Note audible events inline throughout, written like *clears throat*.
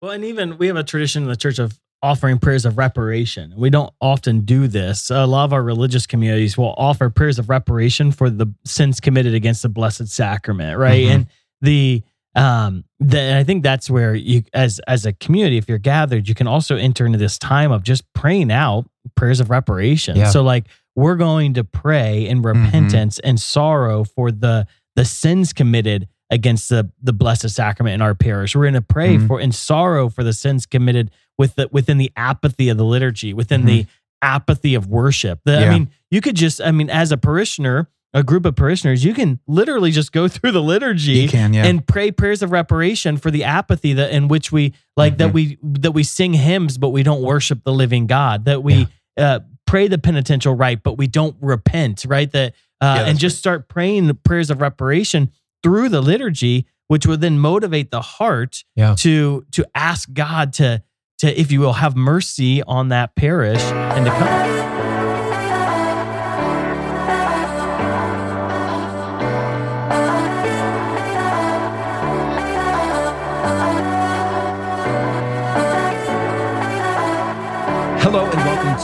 Well, and even we have a tradition in the church of offering prayers of reparation. We don't often do this. A lot of our religious communities will offer prayers of reparation for the sins committed against the Blessed Sacrament, right? Mhm. And the um the, and I think that's where you as as a community if you're gathered you can also enter into this time of just praying out prayers of reparation. Yeah. So like we're going to pray in repentance and sorrow for the the sins committed against the the blessed sacrament in our parish. We're going to pray Mhm. for in sorrow for the sins committed with the within the apathy of the liturgy, within the apathy of worship. The- I mean, you could just I mean as a parishioner, a group of parishioners, you can literally just go *laughs* through the liturgy can, yeah. and pray prayers of reparation for the apathy that in which we like that Mhm. we that we sing hymns but we don't worship the living God that we uh, pray the penitential rite but we don't repent right that uh, Yeah, and just start praying the prayers of reparation through the liturgy which would then motivate the heart Yeah. to to ask God to to if you will have mercy on that parish and to come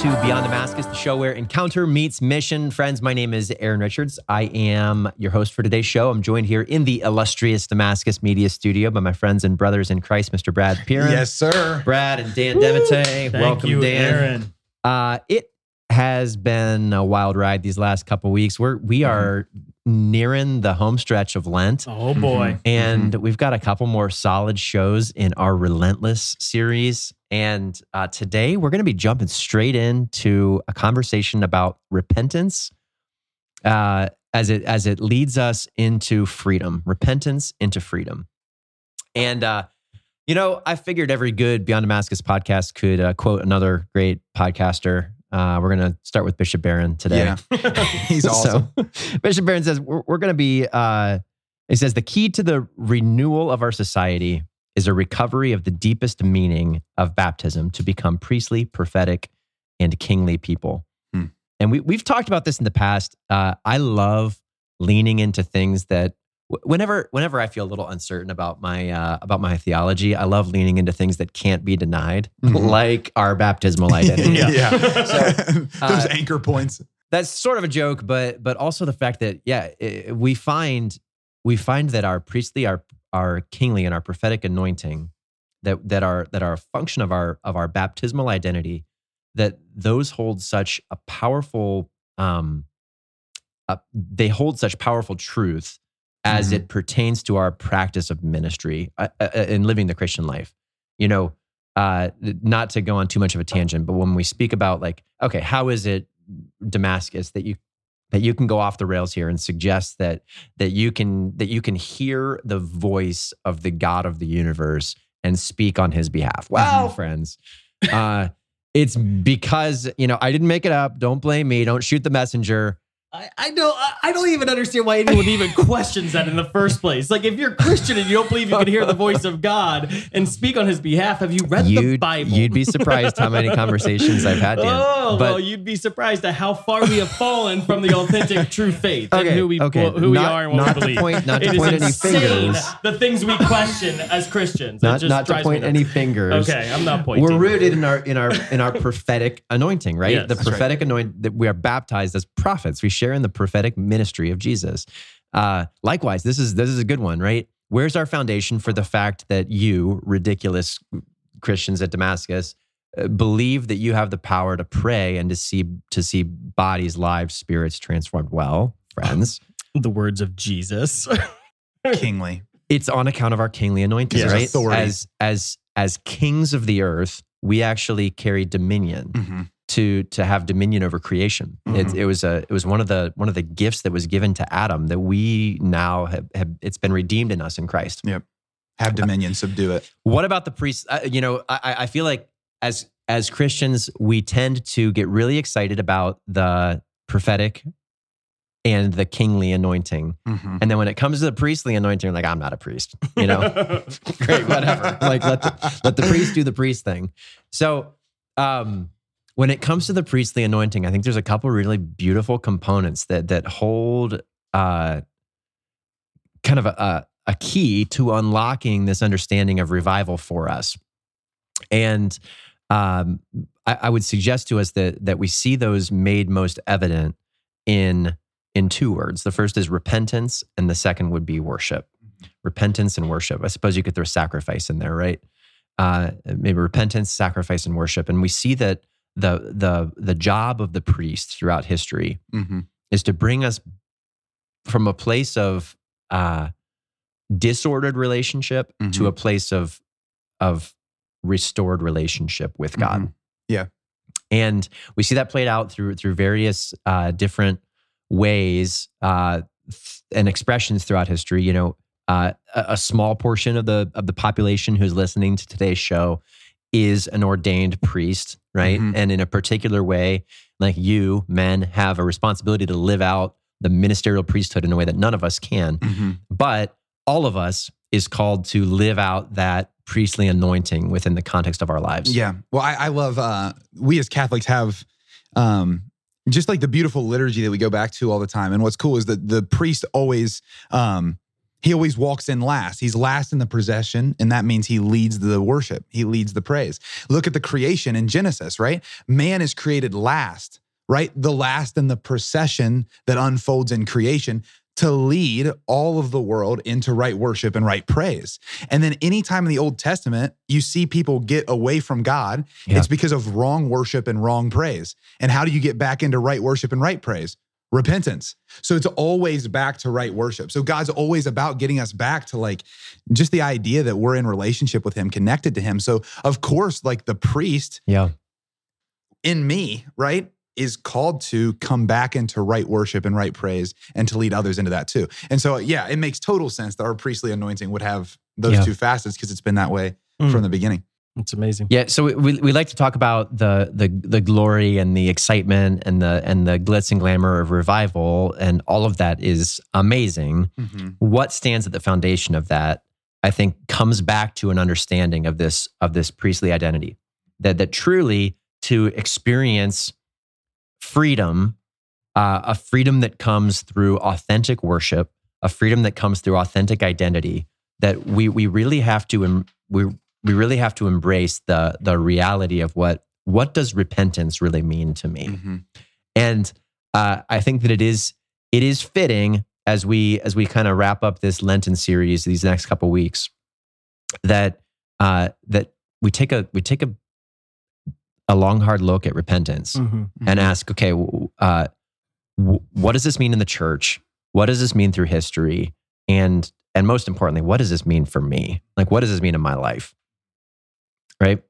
to Beyond Damascus, the show where encounter meets mission. Friends, my name is Aaron Richards. I am your host for today's show. I'm joined here in the illustrious Damascus Media Studio by my friends and brothers in Christ, Mr. Brad Piran. yes, sir. Brad and Dan Demite. Welcome, you, Dan. Aaron. Uh, it has been a wild ride these last couple weeks. We're we Mm-hmm. are nearing the home stretch of Lent. Oh boy. And we've got a couple more solid shows in our Relentless series. And uh, today we're going to be jumping straight into a conversation about repentance uh, as it as it leads us into freedom, repentance into freedom. And uh, you know, I figured every good Beyond Damascus podcast could uh, quote another great podcaster. Uh, we're going to start with Bishop Barron today. Yeah. *laughs* He's awesome. So, *laughs* Bishop Barron says we're, we're going to be. Uh, he says the key to the renewal of our society is a recovery of the deepest meaning of baptism to become priestly, prophetic, and kingly people. Hmm. And we we've talked about this in the past. Uh, I love leaning into things that whenever whenever I feel a little uncertain about my uh, about my theology, I love leaning into things that can't be denied, Mhm. like our baptismal *laughs* identity. Yeah. yeah. So, *laughs* Those uh, anchor points. that's sort of a joke, but but also the fact that yeah, i we find we find that our priestly, our our kingly, and our prophetic anointing that that are that are a function of our of our baptismal identity, that those hold such a powerful um, uh, they hold such powerful truth as Mhm. it pertains to our practice of ministry uh, uh, in living the Christian life. You know, uh, not to go on too much of a tangent, but when we speak about like, okay, how is it Damascus that you that you can go off the rails here and suggest that that you can that you can hear the voice of the God of the universe and speak on his behalf. Well, friends, uh, it's because you know I didn't make it up. Don't blame me. Don't shoot the messenger. I, I don't I- don't even understand why anyone even *laughs* questions that in the first place. Like if you're Christian and you don't believe you can hear the voice of God and speak on his behalf, have you read the You'd, Bible? you'd be surprised how many conversations I've had, Dan. Oh, but well, you'd be surprised at how far we have fallen from the authentic *laughs* true faith and who we okay. who we Not- are and what not we to believe. point- not to It point any fingers. The things we question as Christians. Not just not to point any fingers. Okay, I'm not pointing. We're rooted in our in our in our *laughs* prophetic anointing, right? Yes. the That's right. prophetic anointing that we are baptized as prophets. We share in the prophetic ministry of Jesus. Uh, likewise, this is this is a good one, right? Where's our foundation for the fact that you, ridiculous Christians at Damascus, uh, believe that you have the power to pray and to see to see bodies, lives, spirits transformed? Well, friends, *laughs* the words of Jesus. *laughs* Kingly. it's on account of our kingly anointing, Yes, right? authority. As as as kings of the earth, we actually carry dominion Mhm. To to have dominion over creation. It, Mhm. it was a it was one of the one of the gifts that was given to Adam that we now have, have it's been redeemed in us in Christ. Yep, have dominion, subdue it. What about the priests? Uh, you know, I, I- feel like as as Christians, we tend to get really excited about the prophetic and the kingly anointing, Mhm. and then when it comes to the priestly anointing, like, I'm not a priest. *laughs* You know, *laughs* great, whatever. Like let the, let the priest do the priest thing. So, um, when it comes to the priestly anointing, I think there's a couple really beautiful components that that hold uh, kind of a, a, a key to unlocking this understanding of revival for us. And um, I, I would suggest to us that that we see those made most evident in in two words. The first is repentance, and the second would be worship. Repentance and worship. I suppose you could throw sacrifice in there, right? Uh, maybe repentance, sacrifice, and worship. And we see that the the the job of the priest throughout history hmm is to bring us from a place of uh, disordered relationship to Mhm. a place of of restored relationship with God. Mhm. Yeah. and we see that played out through through various uh, different ways uh, th- and expressions throughout history. You know, uh, a, a small portion of the of the population who's listening to today's show is an ordained priest, right? Mhm. And in a particular way, like you men have a responsibility to live out the ministerial priesthood in a way that none of us can. Mhm. But all of us is called to live out that priestly anointing within the context of our lives. Yeah. Well, I, I love, uh, we as Catholics have um, just like the beautiful liturgy that we go back to all the time. And what's cool is that the priest always, um, he always walks in last. He's last in the procession, and that means he leads the worship. He leads the praise. Look at the creation in Genesis, right? Man is created last, right? The last in the procession that unfolds in creation to lead all of the world into right worship and right praise. And then anytime in the Old Testament you see people get away from God, Yeah. it's because of wrong worship and wrong praise. And how do you get back into right worship and right praise? Repentance. So it's always back to right worship. So God's always about getting us back to like just the idea that we're in relationship with Him, connected to Him. So, of course, like the priest Yeah. in me, right, is called to come back into right worship and right praise and to lead others into that too. And so, yeah, it makes total sense that our priestly anointing would have those Yeah. two facets because it's been that way Mm. from the beginning. It's amazing. Yeah, so we, we, we like to talk about the the the glory and the excitement and the and the glitz and glamour of revival and all of that is amazing. What stands at the foundation of that, I think, comes back to an understanding of this of this priestly identity. That that truly to experience freedom, uh, a freedom that comes through authentic worship, a freedom that comes through authentic identity. That we we really have to we we really have to embrace the the reality of what what does repentance really mean to me. Mhm. And uh, I think that it is it is fitting as we as we kind of wrap up this Lenten series these next couple weeks that uh, that we take a we take a a long hard look at repentance Mhm. and ask, okay, uh, w- what does this mean in the church? What does this mean through history? And and most importantly, what does this mean for me? Like, what does this mean in my life? Right?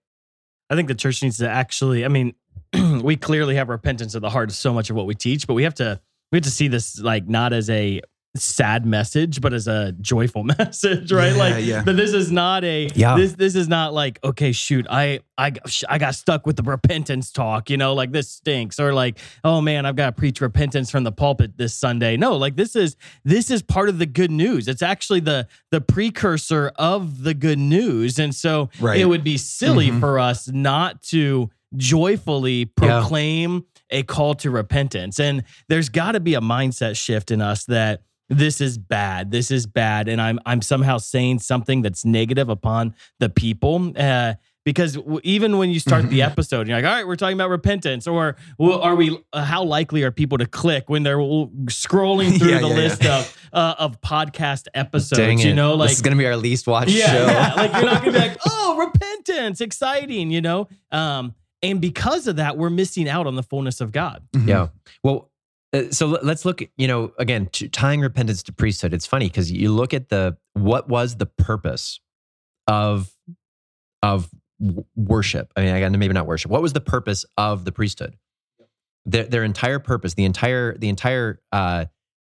I think the church needs to actually. I mean, *clears throat* we clearly have repentance at the heart of so much of what we teach, but we have to we have to see this like not as a sad message, but as a joyful *laughs* message, right? Yeah, like yeah. that this is not a Yeah. this this is not like okay, shoot, I I I got stuck with the repentance talk, you know, like this stinks, or like oh man, I've got to preach repentance from the pulpit this Sunday. No, like this is this is part of the good news. It's actually the the precursor of the good news, and so Right. it would be silly Mhm. for us not to joyfully proclaim a call to repentance. And there's got to be a mindset shift in us that this is bad. This is bad, and I'm I'm somehow saying something that's negative upon the people. Uh, because w- even when you start the *laughs* episode, you're like, "All right, we're talking about repentance," or well, "Are we? Uh, how likely are people to click when they're scrolling *laughs* through Yeah, the yeah, list of uh, of podcast episodes?" Dang you it. know, like this is going to be our least watched yeah, show. yeah. Like you're not gonna be like, *laughs* oh, repentance, exciting, you know? Um, and because of that, we're missing out on the fullness of God. Mhm. Yeah. Well, so let- let's look. You know, again, tying repentance to priesthood. It's funny because you look at the what was the purpose of of worship. I mean, again, maybe not worship. What was the purpose of the priesthood? Their their entire purpose, the entire the entire uh,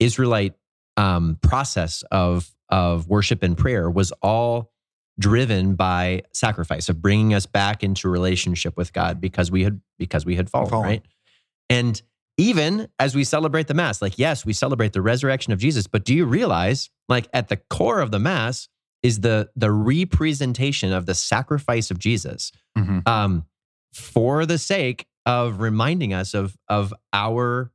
Israelite um, process of of worship and prayer was all driven by sacrifice of bringing us back into relationship with God because we had because we had fallen, Fallen. right? And even as we celebrate the mass, like yes, we celebrate the resurrection of Jesus, but do you realize like at the core of the mass is the the representation of the sacrifice of Jesus Mhm. um, for the sake of reminding us of of our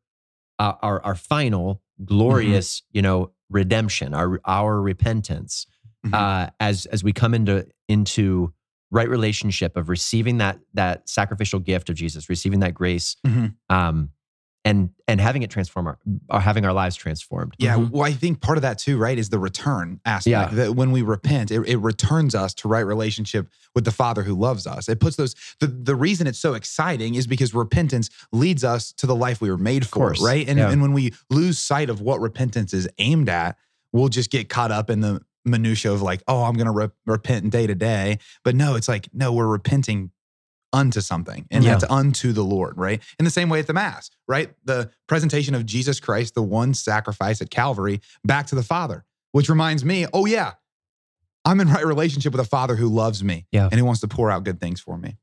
uh, our our final glorious you know redemption our our repentance Mhm. uh, as as we come into into right relationship of receiving that that sacrificial gift of Jesus, receiving that grace, Mhm. um, and and having it transform our, or having our lives transformed. Yeah, Mhm. well, I think part of that too, right, is the return aspect. Yeah. That when we repent, it, it returns us to right relationship with the Father who loves us. It puts those. The the reason it's so exciting is because repentance leads us to the life we were made for, course, right? And yeah. and when we lose sight of what repentance is aimed at, we'll just get caught up in the minutia of like, oh, I'm going to re- repent day to day. But no, it's like no, we're repenting unto something and Yeah. that's unto the lord right? In the same way at the mass right? The presentation of jesus christ the one sacrifice at calvary back to the father which reminds me oh yeah i'm in right relationship with a father who loves me Yeah. and who wants to pour out good things for me.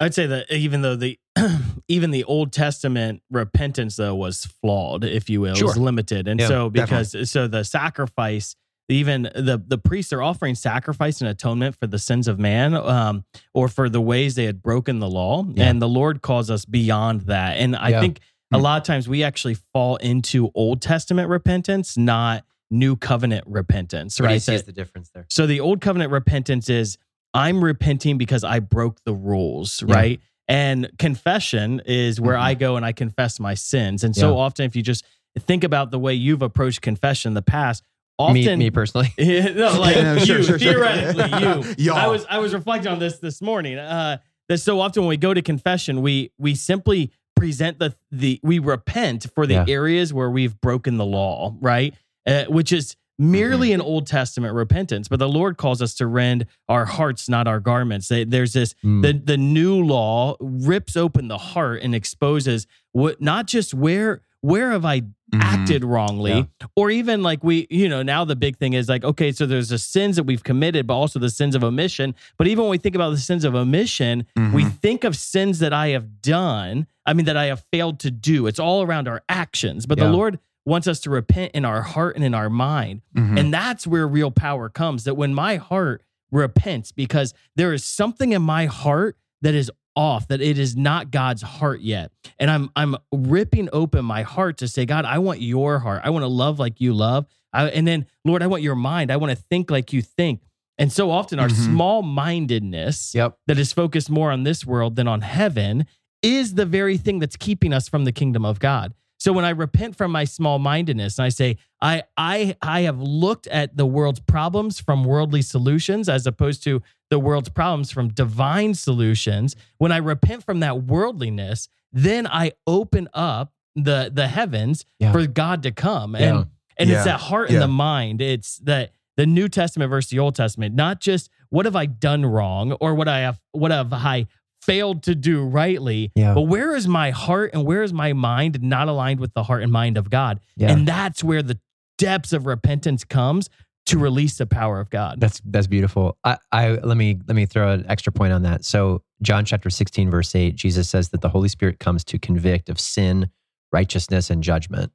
I'd say that even though the *clears throat* even the Old Testament repentance though was flawed, if you will, it was limited, and Yeah, so because so the sacrifice, even the the priests are offering sacrifice and atonement for the sins of man, um, or for the ways they had broken the law, Yeah. and the Lord calls us beyond that, and I Yeah. think a Hmm. lot of times we actually fall into Old Testament repentance, not New Covenant repentance, What do you right? That- the difference there? so the old covenant repentance is I'm repenting because I broke the rules, Yeah. right? And confession is where Mhm. I go and I confess my sins. And so often, if you just think about the way you've approached confession in the past, often me, me personally. *laughs* no, *laughs* like No, you, sure, sure, sure. theoretically, you. *laughs* I was I was reflecting on this this morning. Uh, that so often when we go to confession, we we simply present the the we repent for the Yeah. areas where we've broken the law, right? Uh, which is merely Mm-hmm. an Old Testament repentance, but the Lord calls us to rend our hearts, not our garments. There's this Mm. the the new law rips open the heart and exposes what not just where where have I Mhm. acted wrongly Yeah. or even like we you know now the big thing is like okay so there's the sins that we've committed but also the sins of omission but even when we think about the sins of omission we Mhm. think of sins that i have done i mean that i have failed to do it's all around our actions but Yeah. the lord wants us to repent in our heart and in our mind Mhm. and that's where real power comes that when my heart repents because there is something in my heart that is off that it is not God's heart yet and I'm I'm ripping open my heart to say God I want your heart I want to love like you love I, and then Lord I want your mind I want to think like you think and so often our Mhm. small mindedness Yep. that is focused more on this world than on heaven is the very thing that's keeping us from the kingdom of God. So when I repent from my small mindedness and I say, I I I have looked at the world's problems from worldly solutions as opposed to the world's problems from divine solutions, when I repent from that worldliness, then I open up the the heavens Yeah. for God to come. Yeah. And and Yeah. it's that heart and the mind. It's that the New Testament versus the Old Testament, not just what have I done wrong or what I have what have I failed to do rightly, Yeah. but where is my heart and where is my mind not aligned with the heart and mind of God? Yeah. And that's where the depths of repentance comes to release the power of God. That's that's beautiful. I, I let me let me throw an extra point on that. So John chapter 16, verse 8, Jesus says that the Holy Spirit comes to convict of sin, righteousness, and judgment.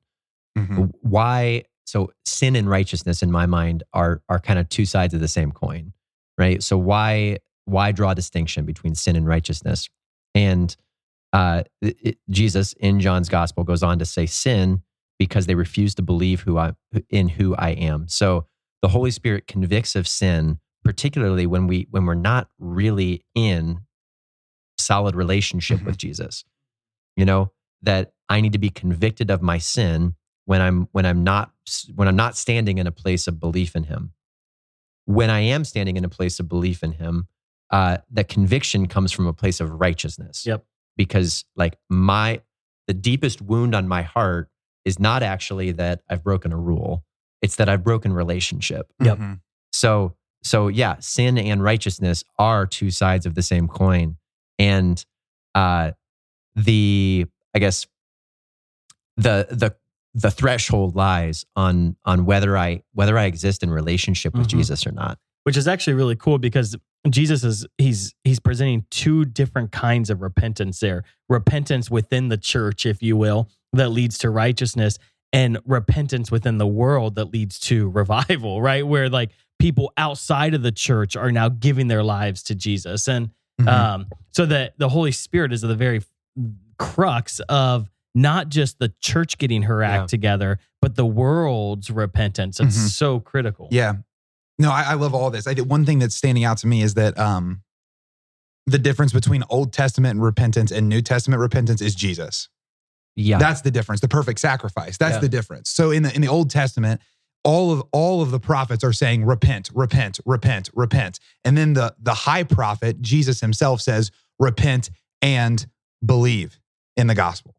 Mhm. Why so sin and righteousness in my mind are are kind of two sides of the same coin, right? So why why draw distinction between sin and righteousness? And uh, it- it- Jesus in John's gospel goes on to say sin because they refuse to believe who I in who I am. So the Holy Spirit convicts of sin, particularly when we when we're not really in solid relationship Mhm. with Jesus. You know that I need to be convicted of my sin when I'm when I'm not when I'm not standing in a place of belief in Him. When I am standing in a place of belief in Him, uh, the conviction comes from a place of righteousness. Yep. Because like my the deepest wound on my heart is not actually that I've broken a rule; it's that I've broken relationship. Yep. Mhm. So so yeah, sin and righteousness are two sides of the same coin. And uh the I guess the the the threshold lies on on whether I whether I exist in relationship with Mhm. Jesus or not. which is actually really cool because Jesus is he's he's presenting two different kinds of repentance there. Repentance within the church, if you will, that leads to righteousness and repentance within the world that leads to *laughs* revival, right? Where like people outside of the church are now giving their lives to Jesus. And Mhm. um so that the Holy Spirit is the very crux of not just the church getting her act Yeah. together, but the world's repentance. It's Mhm. so critical. Yeah. No, I, I love all this. I think one thing that's standing out to me is that um, the difference between Old Testament repentance and New Testament repentance is Jesus. Yeah. That's the difference. The perfect sacrifice. That's Yeah. the difference. So in the in the Old Testament, all of all of the prophets are saying repent, repent, repent, repent. And then the the high prophet, Jesus himself says repent and believe in the gospel.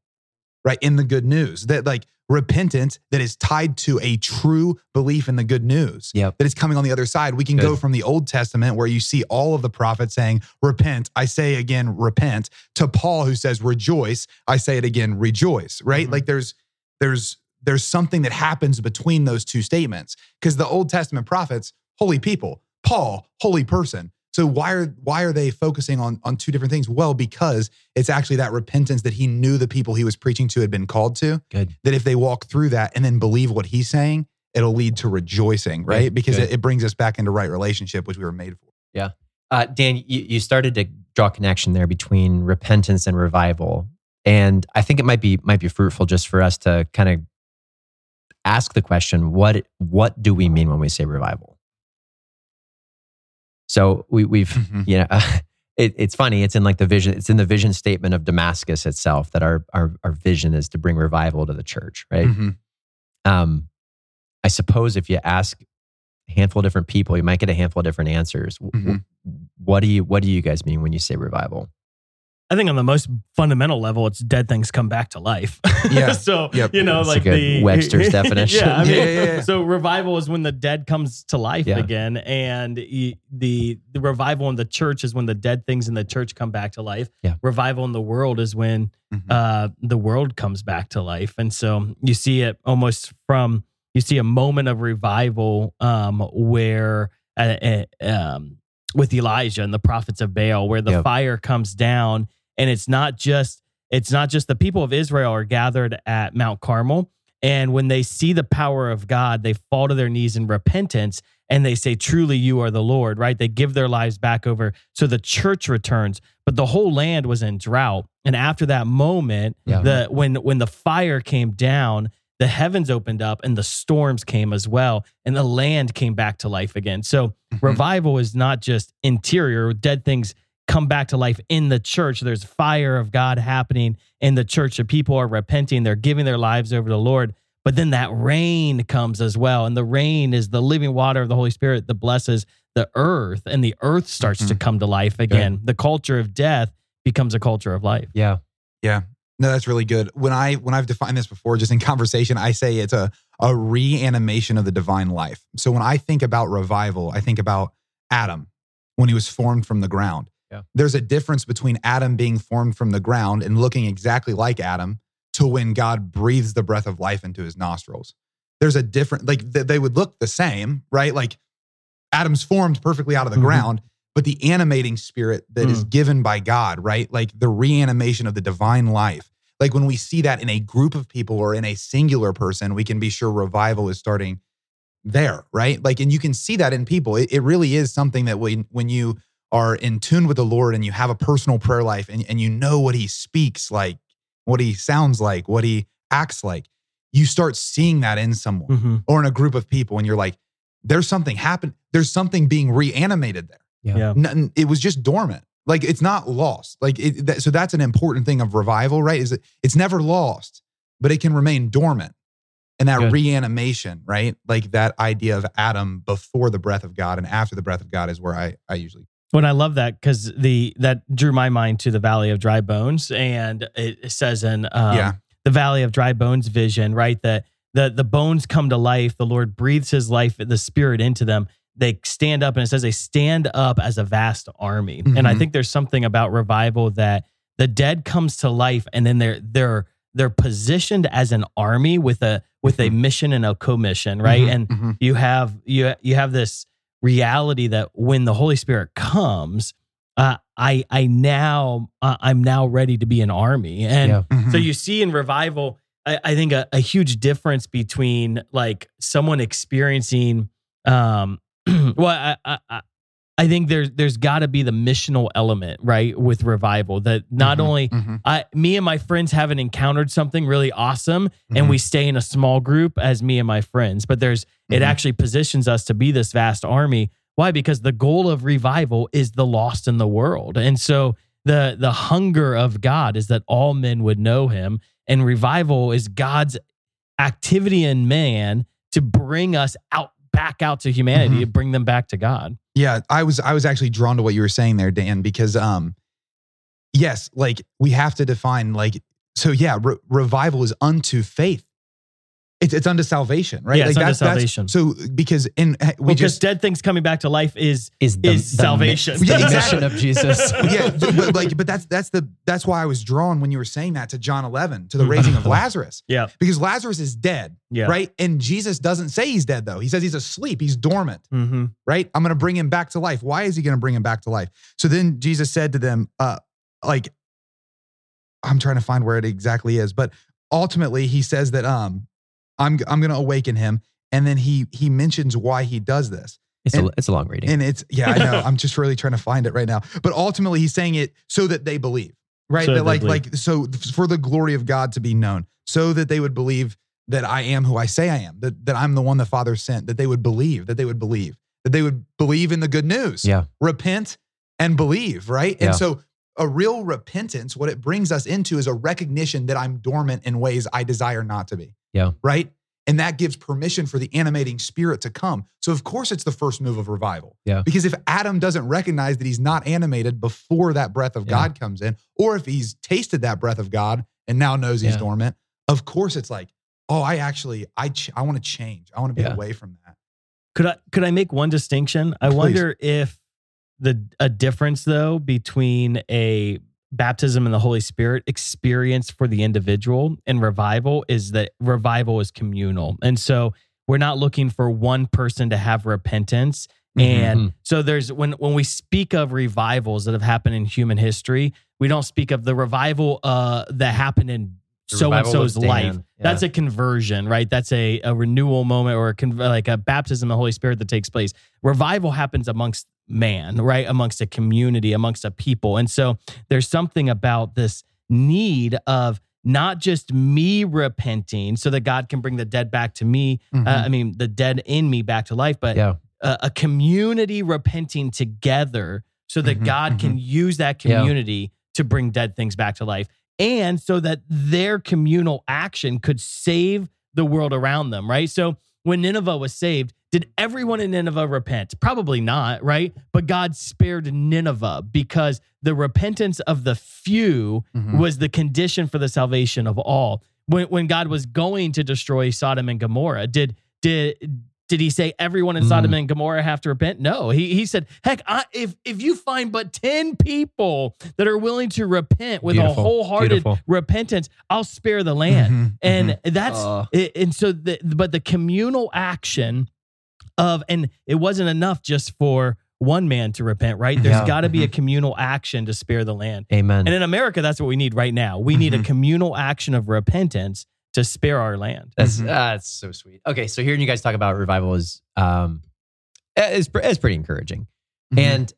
Right? In the good news. That like repentance that is tied to a true belief in the good news. Yep. That is coming on the other side. We can go from the Old Testament where you see all of the prophets saying repent, I say again repent, to Paul who says rejoice, I say it again rejoice, right? Mhm. Like there's there's there's something that happens between those two statements because the Old Testament prophets, holy people, Paul, holy person. So why are why are they focusing on on two different things? Well, because it's actually that repentance that he knew the people he was preaching to had been called to. Good. That if they walk through that and then believe what he's saying, it'll lead to rejoicing, right? Good, Because good. it, it brings us back into right relationship, which we were made for. Yeah, uh, Dan, you, you started to draw a connection there between repentance and revival, and I think it might be might be fruitful just for us to kind of ask the question: what what do we mean when we say revival? So we, we've Mhm. you know *laughs* it, it's funny it's in like the vision it's in the vision statement of damascus itself that our, our our vision is to bring revival to the church right Mhm. um i suppose if you ask a handful of different people you might get a handful of different answers Mhm. what do you what do you guys mean when you say revival I think on the most fundamental level, it's dead things come back to life. *laughs* Yeah. so Yep. you know, That's a like good the Webster's *laughs* definition. yeah. I mean, *laughs* Yeah, yeah, yeah. so revival is when the dead comes to life Yeah. again, and the the revival in the church is when the dead things in the church come back to life. Yeah. Revival in the world is when Mhm. uh, the world comes back to life, and so you see it almost from you see a moment of revival um, where uh, uh, um, with Elijah and the prophets of Baal, where the Yep. fire comes down, and it's not just it's not just the people of Israel are gathered at Mount Carmel, and when they see the power of God, they fall to their knees in repentance and they say, Truly, you are the Lord, right? They give their lives back over. So the church returns, but the whole land was in drought. And after that moment, Yeah. the when when the fire came down, the heavens opened up and the storms came as well, and the land came back to life again. So Mhm. revival is not just interior, dead things come back to life in the church. There's fire of God happening in the church. The people are repenting, they're giving their lives over to the Lord. But then that rain comes as well. And the rain is the living water of the Holy Spirit that blesses the earth, and the earth starts to Mhm. come to life again. The culture of death becomes a culture of life. yeah Yeah. No, that's really good. When I when I've defined this before, just in conversation, I say it's a a reanimation of the divine life. So when I think about revival, I think about Adam when he was formed from the ground. Yeah. There's a difference between Adam being formed from the ground and looking exactly like Adam to when God breathes the breath of life into his nostrils. There's a different like th- they would look the same, right? Like Adam's formed perfectly out of the Mhm. ground, but the animating spirit that is given by God, right? Like the reanimation of the divine life. Like when we see that in a group of people or in a singular person, we can be sure revival is starting there, right? Like, and you can see that in people. It, it really is something that when when you are in tune with the Lord and you have a personal prayer life and, and you know what he speaks like, what he sounds like, what he acts like, you start seeing that in someone Mhm. or in a group of people, and you're like, there's something happen. There's something being reanimated there. Yeah. Yeah. Nothing, it was just dormant. Like it's not lost. Like it, that, so that's an important thing of revival, right? Is it, it's never lost, but it can remain dormant. And that Good. reanimation, right? Like that idea of Adam before the breath of God and after the breath of God is where I I usually When I love that because the that drew my mind to the Valley of Dry Bones, and it says in um, Yeah. the Valley of Dry Bones vision, right? That the the bones come to life. The Lord breathes His life, the Spirit into them. They stand up, and it says they stand up as a vast army. And I Mhm. think there's something about revival that the dead comes to life, and then they're they're they're positioned as an army with a with a Mhm. mission and a commission, right? Mhm, And mhm. you have you you have this reality that when the Holy Spirit comes, uh, I I now uh, I'm now ready to be an army, and Yeah. Mhm. so you see in revival, I, I think a, a huge difference between like someone experiencing, um, *clears throat* well, I, I, I- think there's there's got to be the missional element, right, with revival. That not Mhm, only mhm, I, me and my friends haven't encountered something really awesome, and mhm. we stay in a small group as me and my friends, but there's it Mhm. actually positions us to be this vast army. Why? Because the goal of revival is the lost in the world. And so the the hunger of God is that all men would know him. And revival is God's activity in man to bring us out back out to humanity, Mhm. to bring them back to God. Yeah, I was I was actually drawn to what you were saying there, Dan, because um, yes, like we have to define like so. Yeah, re- revival is unto faith. It's it's unto salvation, right? Yeah, it's like unto salvation. so because in we because just dead things coming back to life is Is the, Is the salvation. mi- Yeah, the exactly. mission of Jesus. *laughs* yeah, but like but that's that's the that's why I was drawn when you were saying that to John eleven to the raising of Lazarus *laughs* yeah, because Lazarus is dead, yeah. right? And Jesus doesn't say he's dead though. He says he's asleep. He's dormant. Mm-hmm. right? I'm going to bring him back to life. Why is he going to bring him back to life? So then Jesus said to them, uh, like, I'm trying to find where it exactly is, but ultimately he says that um, I'm I'm going to awaken him, and then he he mentions why he does this, It's And- a it's a long reading. and it's yeah, I know. I'm just really trying to find it right now, but ultimately he's saying it so that they believe, right? So that that like believe. like so for the glory of God to be known, so that they would believe that I am who I say I am, that that I'm the one the Father sent, that they would believe, that they would believe, that they would believe in the good news yeah. repent and believe, right? Yeah. And so a real repentance, what it brings us into is a recognition that I'm dormant in ways I desire not to be. Yeah. Right. And that gives permission for the animating spirit to come. So, of course, it's the first move of revival. Yeah. Because if Adam doesn't recognize that he's not animated before that breath of Yeah. God comes in, or if he's tasted that breath of God and now knows he's Yeah. dormant, of course, it's like, oh, I actually, I, ch- I want to change. I want to be Yeah. away from that. Could I could I make one distinction? I Please. wonder if the a difference though between a baptism in the Holy Spirit experience for the individual and revival is that revival is communal. And so we're not looking for one person to have repentance. And Mhm. so there's when when we speak of revivals that have happened in human history, we don't speak of the revival uh that happened in so and so's life. Yeah. That's a conversion, right? That's a, a renewal moment or a con- like a baptism of the Holy Spirit that takes place. Revival happens amongst man, right? Amongst a community, amongst a people. And so there's something about this need of not just me repenting so that God can bring the dead back to me. Mhm. Uh, I mean, the dead in me back to life, but Yeah. a, a community repenting together so that Mhm, God can use that Yeah. community to bring dead things back to life and so that their communal action could save the world around them, right? So when Nineveh was saved, did everyone in Nineveh repent? Probably not, right? But God spared Nineveh because the repentance of the few Mhm. was the condition for the salvation of all. When when God was going to destroy Sodom and Gomorrah, did did did he say everyone in Mm. Sodom and Gomorrah have to repent? No. He he said, heck, I, if if you find but 10 people that are willing to repent with Beautiful. a wholehearted Beautiful. repentance, I'll spare the land. Mhm. And Mhm. that's Uh. and so the but the communal action of and it wasn't enough just for one man to repent, right? There's Yeah. got to be a Mhm. communal action to spare the land. Amen. And in America, that's what we need right now. We need a Mhm. communal action of repentance to spare our land. That's Mhm. that's so sweet. Okay, so hearing you guys talk about revival is um is is pretty encouraging. Mhm. And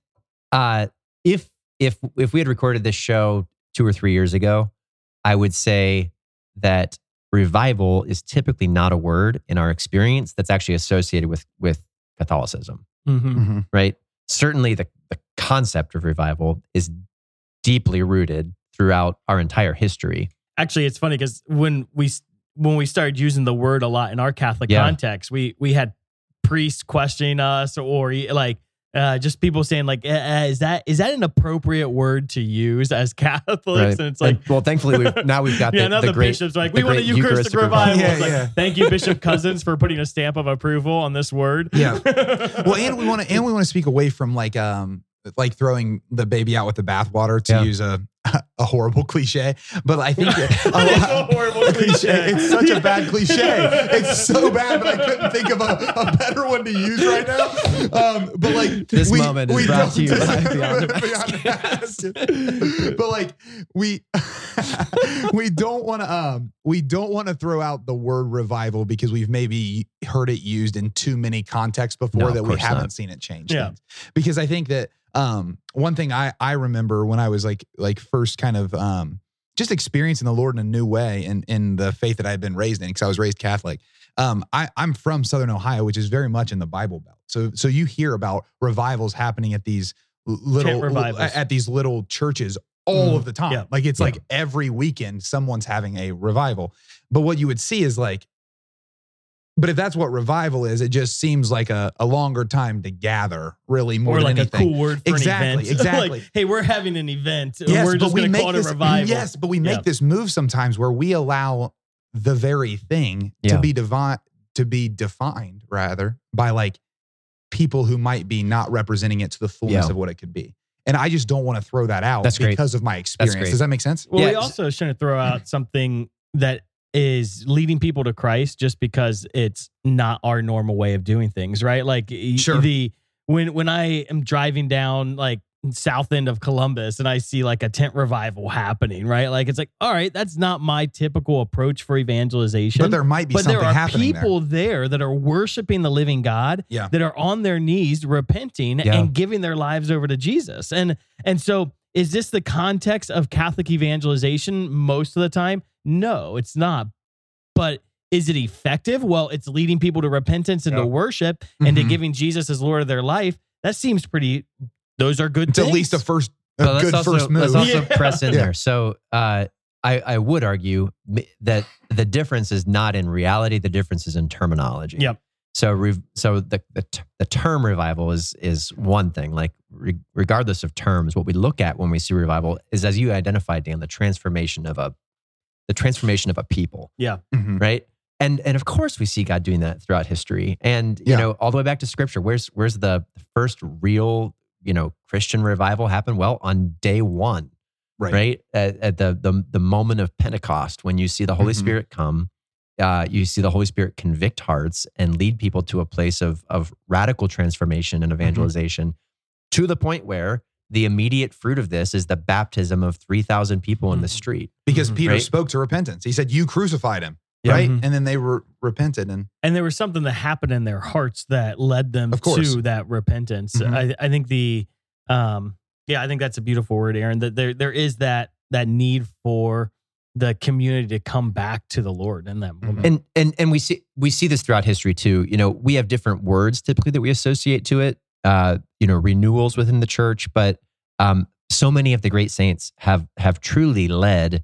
uh if if if we had recorded this show 2 or 3 years ago, I would say that revival is typically not a word in our experience that's actually associated with with Catholicism, Mhm. Mhm. right? Certainly the the concept of revival is deeply rooted throughout our entire history. Actually, it's funny because when we when we started using the word a lot in our Catholic Yeah. context, we we had priests questioning us or like uh, just people saying like, uh, uh, "Is that is that an appropriate word to use as *laughs* Catholics?" Right. And it's like, And, well, thankfully we've *laughs* now we've got yeah, the, now the, the, great bishops like, we want a Eucharistic, Eucharistic revival. revival. Like, Yeah, yeah. thank you, Bishop Cozzens, for putting a stamp of approval on this word. Yeah. *laughs* well and we want to and we want to speak away from like um like throwing the baby out with the bathwater to Yeah. use a *laughs* a horrible cliche but i think that That is a horrible *laughs* cliche. it's such a bad cliche *laughs* it's so bad but i couldn't think of a, a better one to use right now um but like This moment is brought to you by Beyond the Beyond Mask. but like we we don't want to um we don't want to throw out the word revival because we've maybe heard it used in too many contexts before No, that we haven't not. seen it change Yeah. things. Because I think that um one thing I I remember when I was like like first kind of um just experiencing the Lord in a new way and in the faith that I had been raised in because I was raised Catholic. Um, I, I'm from Southern Ohio, which is very much in the Bible Belt. So so you hear about revivals happening at these little at these little churches all Mhm. of the time. Yeah. Like it's Yeah. like every weekend someone's having a revival. But what you would see is like, but if that's what revival is, it just seems like a, a longer time to gather, really more or than like anything. a cool word for Exactly, an event. *laughs* exactly. like, hey, we're having an event. Yes, we're but just we going to make call it a this, revival. Yes, but we make Yeah. this move sometimes where we allow the very thing Yeah. to be divine to be defined rather by like people who might be not representing it to the fullness Yeah. of what it could be. And I just don't want to throw that out That's great. because of my experience. Does that make sense? Well, we also shouldn't throw out something that is leading people to Christ just because it's not our normal way of doing things, right? Like Sure. the when when I am driving down like south end of Columbus and I see like a tent revival happening, right? Like it's like, all right, that's not my typical approach for evangelization. But there might be but something there are happening people there. that are worshiping the living God, Yeah. that are on their knees repenting Yeah. and giving their lives over to Jesus. And and so is this the context of Catholic evangelization most of the time? No, it's not. But is it effective? Well, it's leading people to repentance and Yeah. to worship and to Mhm. giving Jesus as Lord of their life. That seems pretty those are good It's at least a first a Well, good also, first move. Let's also Yeah. press in *laughs* Yeah. there. So uh, I, I would argue that the difference is not in reality. The difference is in terminology. Yep. So re- so the, the t- the term revival is is one thing. Like re- regardless of terms, what we look at when we see revival is, as you identified, Dan, the transformation of a the transformation of a people Mhm. right? And and of course we see God doing that throughout history, and you Yeah. know all the way back to Scripture. Where's where's the first real you know Christian revival happen? Well, on day one, Right. right, At, at the the the moment of Pentecost, when you see the Holy Mhm. Spirit come. Uh, you see the Holy Spirit convict hearts and lead people to a place of of radical transformation and evangelization, to the point where the immediate fruit of this is the baptism of three thousand people in the Mhm. street. Because Mhm. Peter Right. spoke to repentance. He said, You crucified him. Yeah. Right. Mhm. And then they re- repented and and there was something that happened in their hearts that led them Of to that repentance. Mhm. I, I think the um yeah, I think that's a beautiful word, Aaron. That there there is that that need for the community to come back to the Lord in that moment. and and and we see we see this throughout history too you know we have different words typically that we associate to it uh you know renewals within the church but um so many of the great saints have have truly led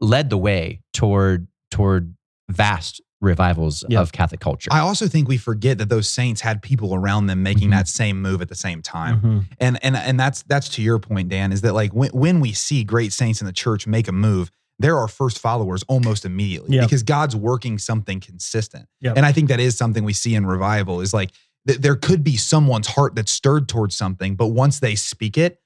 led the way toward toward vast revivals Yeah. of catholic culture I also think we forget that those saints had people around them making Mhm. that same move at the same time. Mhm. And and and that's that's to your point, Dan, is that like when when we see great saints in the church make a move, they're our first followers almost immediately Yeah. because God's working something consistent. Yep. And I think that is something we see in revival is like th- there could be someone's heart that's stirred towards something, but once they speak it,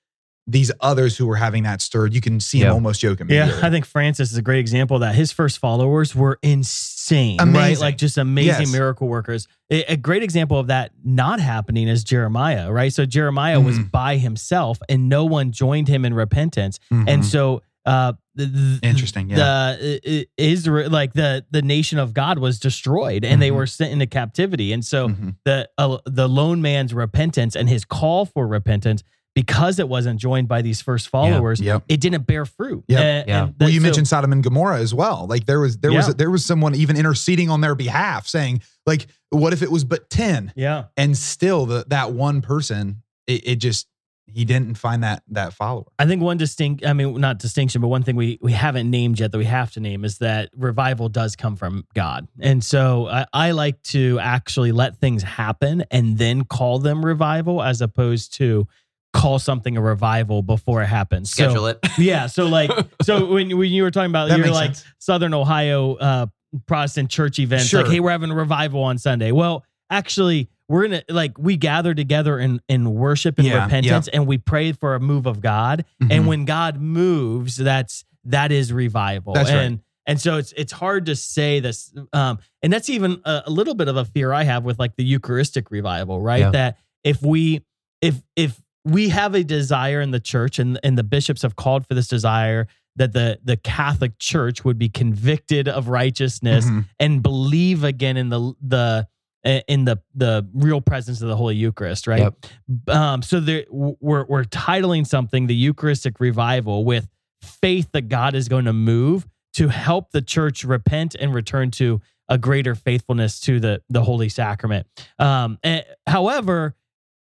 these others who are having that stirred, you can see Yeah. them almost joking. immediately. Yeah, I think Francis is a great example of that. His first followers were insane, right? Amazing. Like just amazing Yes. miracle workers. A, a great example of that not happening is Jeremiah, right? So Jeremiah was Mhm. by himself and no one joined him in repentance. And Mhm. so uh the, the- Interesting, yeah. the Israel like the the nation of God was destroyed and they Mhm. were sent into captivity. And so Mhm. the uh, the lone man's repentance and his call for repentance because it wasn't joined by these first followers, Yep. it didn't bear fruit. Yep. And- Yeah. and Well, you so- mentioned Sodom and Gomorrah as well. Like there was there was Yeah. there was someone even interceding on their behalf, saying like, "What if it was but ten? yeah. And still, the that one person, it, it just he didn't find that that follower. I think one distinct, I mean, not distinction, but one thing we we haven't named yet that we have to name is that revival does come from God, and so I, I like to actually let things happen and then call them revival, as opposed to call something a revival before it happens. So- schedule it *laughs* Yeah. So like, so *laughs* when when you were talking about That you're like sense. Southern Ohio uh, Protestant church events, like, hey, we're having a revival on Sunday. Well, actually, we're gonna like we gather together in in worship and Yeah, repentance, and we pray for a move of God. And Mhm. when God moves, that's that is revival. That's right. and and so it's it's hard to say this, um, and that's even a, a little bit of a fear I have with like the Eucharistic revival, right? Yeah. That if we if if we have a desire in the church and and the bishops have called for this desire that the the Catholic Church would be convicted of righteousness Mhm. and believe again in the the in the the real presence of the Holy Eucharist, right? Yep. Um, so there we're we're titling something the Eucharistic revival with faith that God is going to move to help the church repent and return to a greater faithfulness to the the holy sacrament. Um, and, however,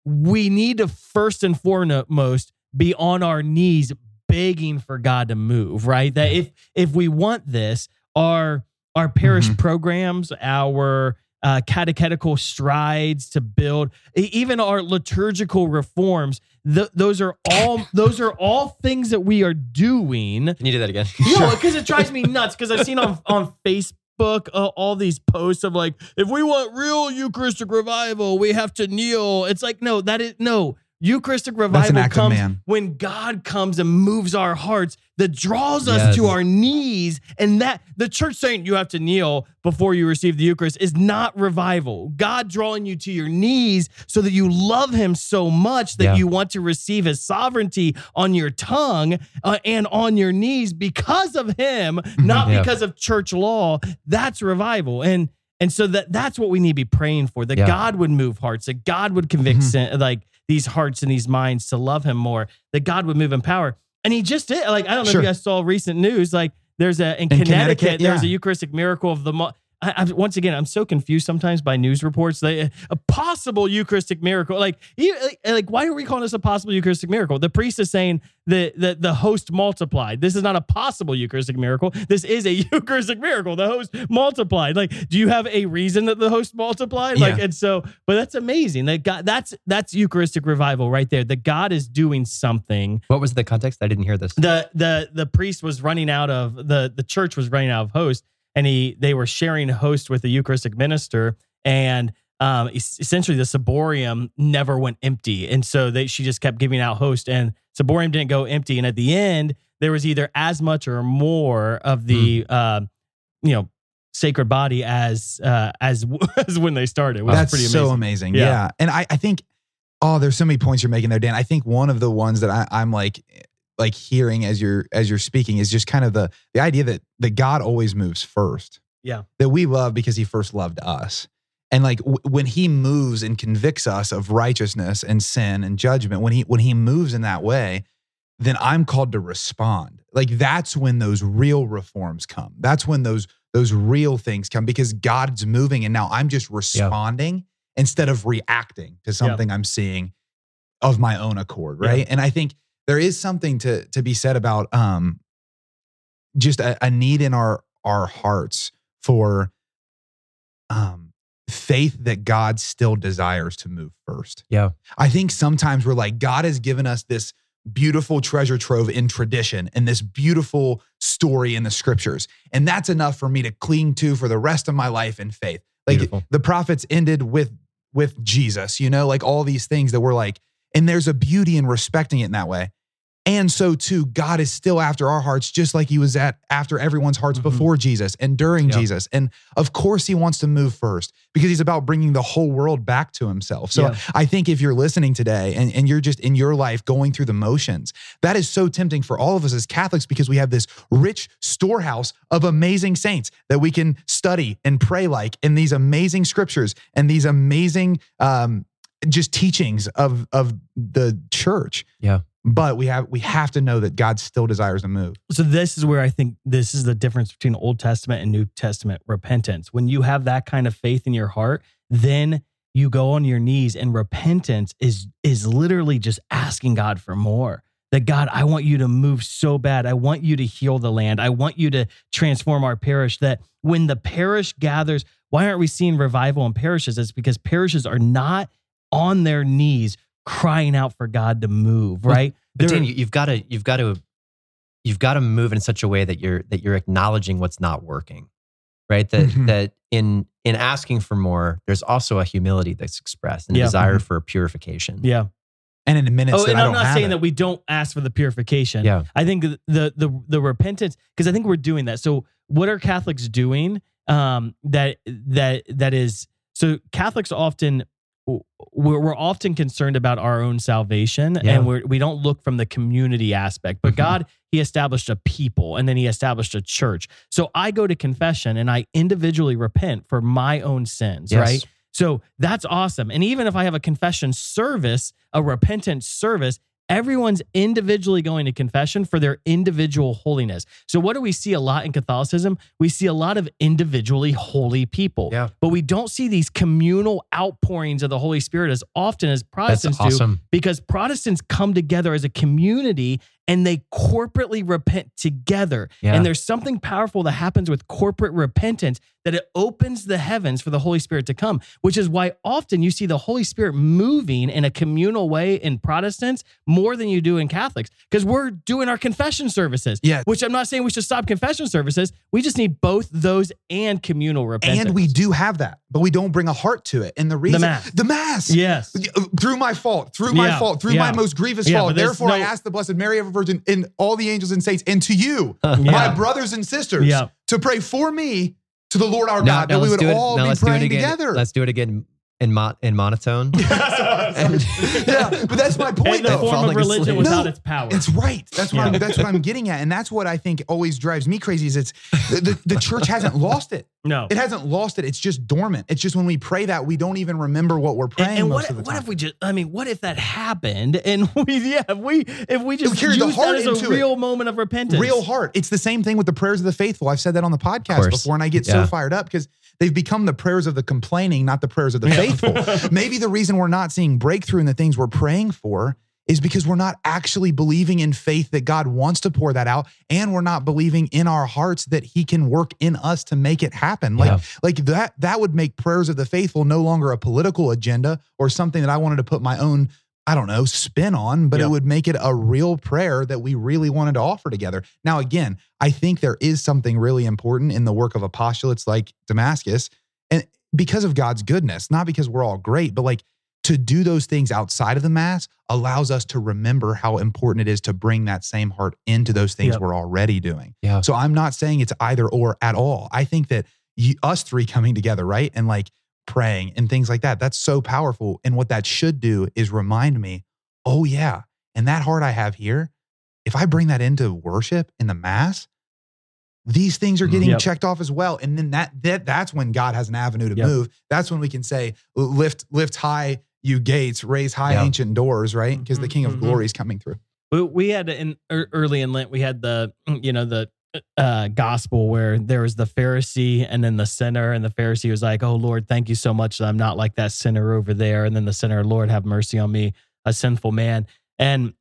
we need to first and foremost be on our knees begging for God to move, right? That if if we want this, our our parish Mhm. programs, our uh, catechetical strides to build, even our liturgical reforms, th- those are all *laughs* those are all things that we are doing Can you do that again? *laughs* no, because *laughs* it drives me nuts. Because I've seen on on Facebook uh, all these posts of like, if we want real Eucharistic revival, we have to kneel. It's like, no, that is no. Eucharistic revival comes when God comes and moves our hearts, that draws us to our knees, and that the church saying you have to kneel before you receive the Eucharist is not revival. God drawing you to your knees so that you love Him so much that Yeah. you want to receive His sovereignty on your tongue uh, and on your knees because of Him, not Yeah. because of church law. That's revival, and and so that that's what we need to be praying for. That Yeah. God would move hearts. That God would convict Mhm. sin, like these hearts and these minds to love Him more. That God would move in power, and He just did. Like I don't know Sure. if you guys saw recent news. Like there's a in, In Connecticut, Connecticut, there's a. Eucharistic miracle of the. Mo- I, I, once again, I'm so confused sometimes by news reports. They, a possible Eucharistic miracle, like, like, why are we calling this a possible Eucharistic miracle? The priest is saying that the, the host multiplied. This is not a possible Eucharistic miracle. This is a *laughs* Eucharistic miracle. The host multiplied. Like, do you have a reason that the host multiplied? Like, Yeah. and so, but that's amazing. That God, that's that's Eucharistic revival right there. That God is doing something What was the context? I didn't hear this. the the the priest was running out of the the church was running out of host and he they were sharing host with the eucharistic minister and um essentially the ciborium never went empty and so they she just kept giving out host and ciborium didn't go empty and at the end there was either as much or more of the uh you know sacred body as uh as *laughs* as when they started which That's pretty so amazing amazing. Yeah. Yeah. And I, I think, oh, there's so many points you're making there, Dan. I think one of the ones that I, I'm like, like hearing as you're as you're speaking is just kind of the the idea that that God always moves first. Yeah. That we love because He first loved us. And like w- when He moves and convicts us of righteousness and sin and judgment, when He when He moves in that way, then I'm called to respond. Like that's when those real reforms come. That's when those those real things come because God's moving and now I'm just responding instead of reacting to something I'm seeing of my own accord, Yeah. right? And I think there is something to to be said about um just a, a need in our our hearts for um faith that God still desires to move first. Yeah. I think sometimes we're like God has given us this beautiful treasure trove in tradition and this beautiful story in the scriptures. And that's enough for me to cling to for the rest of my life in faith. Like Beautiful. the prophets ended with with Jesus, you know, like all these things that we're like, and there's a beauty in respecting it in that way. And so too, God is still after our hearts, just like he was at after everyone's hearts Mhm. before Jesus and during Yep. Jesus. And of course, he wants to move first because he's about bringing the whole world back to himself. So Yeah. I think if you're listening today and, and you're just in your life going through the motions, that is so tempting for all of us as Catholics because we have this rich storehouse of amazing saints that we can study and pray like in these amazing scriptures and these amazing um, just teachings of of the church. Yeah. But we have we have to know that God still desires to move. so this is where I think this is the difference between Old Testament and New Testament repentance. When you have that kind of faith in your heart, then you go on your knees and repentance is is literally just asking God for more. That God, I want you to move so bad. I want you to heal the land. I want you to transform our parish that when the parish gathers, why aren't we seeing revival in parishes? It's because parishes are not on their knees crying out for God to move, right? But There- Dan, you- you've got to you've got to you've got to move in such a way that you're that you're acknowledging what's not working, right? That Mhm. that in in asking for more, there's also a humility that's expressed and Yeah. a desire Mhm. for purification. yeah. And in minutes, Oh, and I I'm don't saying it. that we don't ask for the purification. Yeah. I think the the the, the repentance because I think we're doing that. So what are Catholics doing? Um, that that that is so Catholics often we're, we're often concerned about our own salvation Yeah. and we're, we don't look from the community aspect but Mhm. god he established a people and then he established a church so i go to confession and i individually repent for my own sins Yes. right so that's awesome. And even if I have a confession service, a repentance service, everyone's individually going to confession for their individual holiness. So, what do we see a lot in Catholicism? We see a lot of individually holy people, Yeah. but we don't see these communal outpourings of the Holy Spirit as often as Protestants do because Protestants come together as a community and they corporately repent together. Yeah. And there's something powerful that happens with corporate repentance that it opens the heavens for the Holy Spirit to come, which is why often you see the Holy Spirit moving in a communal way in Protestants more than you do in Catholics because we're doing our confession services. Yeah. Which I'm not saying we should stop confession services. We just need both those and communal repentance. And we do have that, but we don't bring a heart to it. And the reason Mass. the mass. Yes. Through my fault, through my Yeah, fault, through yeah. my most grievous fault. Therefore, I ask the Blessed Mary, ever Virgin, and all the angels and saints, and to you, Yeah. my brothers and sisters, Yeah. to pray for me to the Lord our Now- God, now that we would all now be let's do it praying together. Let's do it again in mo- in monotone. *laughs* And- yeah, but that's my point, And the though. form of falling religion asleep. without No, its power. It's right. That's what Yeah. I'm, that's what I'm getting at, and that's what I think always drives me crazy. Is it's the, the, the church hasn't lost it. no. It hasn't lost it. It's just dormant. It's just when we pray that we don't even remember what we're praying And, and most what, of the what time. if we just? I mean, what if that happened? And *laughs* we, yeah, if we if we just We carried the use heart that as a into it. real moment of repentance, Real heart. It's the same thing with the prayers of the faithful. I've said that on the podcast before, and I get Yeah. so fired up because they've become the prayers of the complaining, not the prayers of the faithful. *laughs* Maybe the reason we're not seeing breakthrough in the things we're praying for is because we're not actually believing in faith that God wants to pour that out, and we're not believing in our hearts that He can work in us to make it happen. Like, Yeah. like that, that would make prayers of the faithful no longer a political agenda or something that I wanted to put my own I don't know, spin on, but it would make it a real prayer that we really wanted to offer together. Now, again, I think there is something really important in the work of apostolates like Damascus, and because of God's goodness, not because we're all great, but like to do those things outside of the mass allows us to remember how important it is to bring that same heart into those things Yep. we're already doing. Yeah. So I'm not saying it's either or at all. I think that you, us three coming together, right? And like praying and things like that, that's so powerful. And what that should do is remind me, oh, yeah. And that heart I have here, if I bring that into worship in the mass, these things are getting Yep. checked off as well. And then that, that that's when God has an avenue to Yep. move. That's when we can say, lift, lift high, you gates, raise high Yeah. ancient doors, right? Because the Mhm, King of mhm. Glory is coming through. We, we had in early in Lent, we had the you know the uh, gospel where there was the Pharisee and then the sinner, and the Pharisee was like, "Oh Lord, thank you so much that I'm not like that sinner over there," and then the sinner, "Lord, have mercy on me, a sinful man." And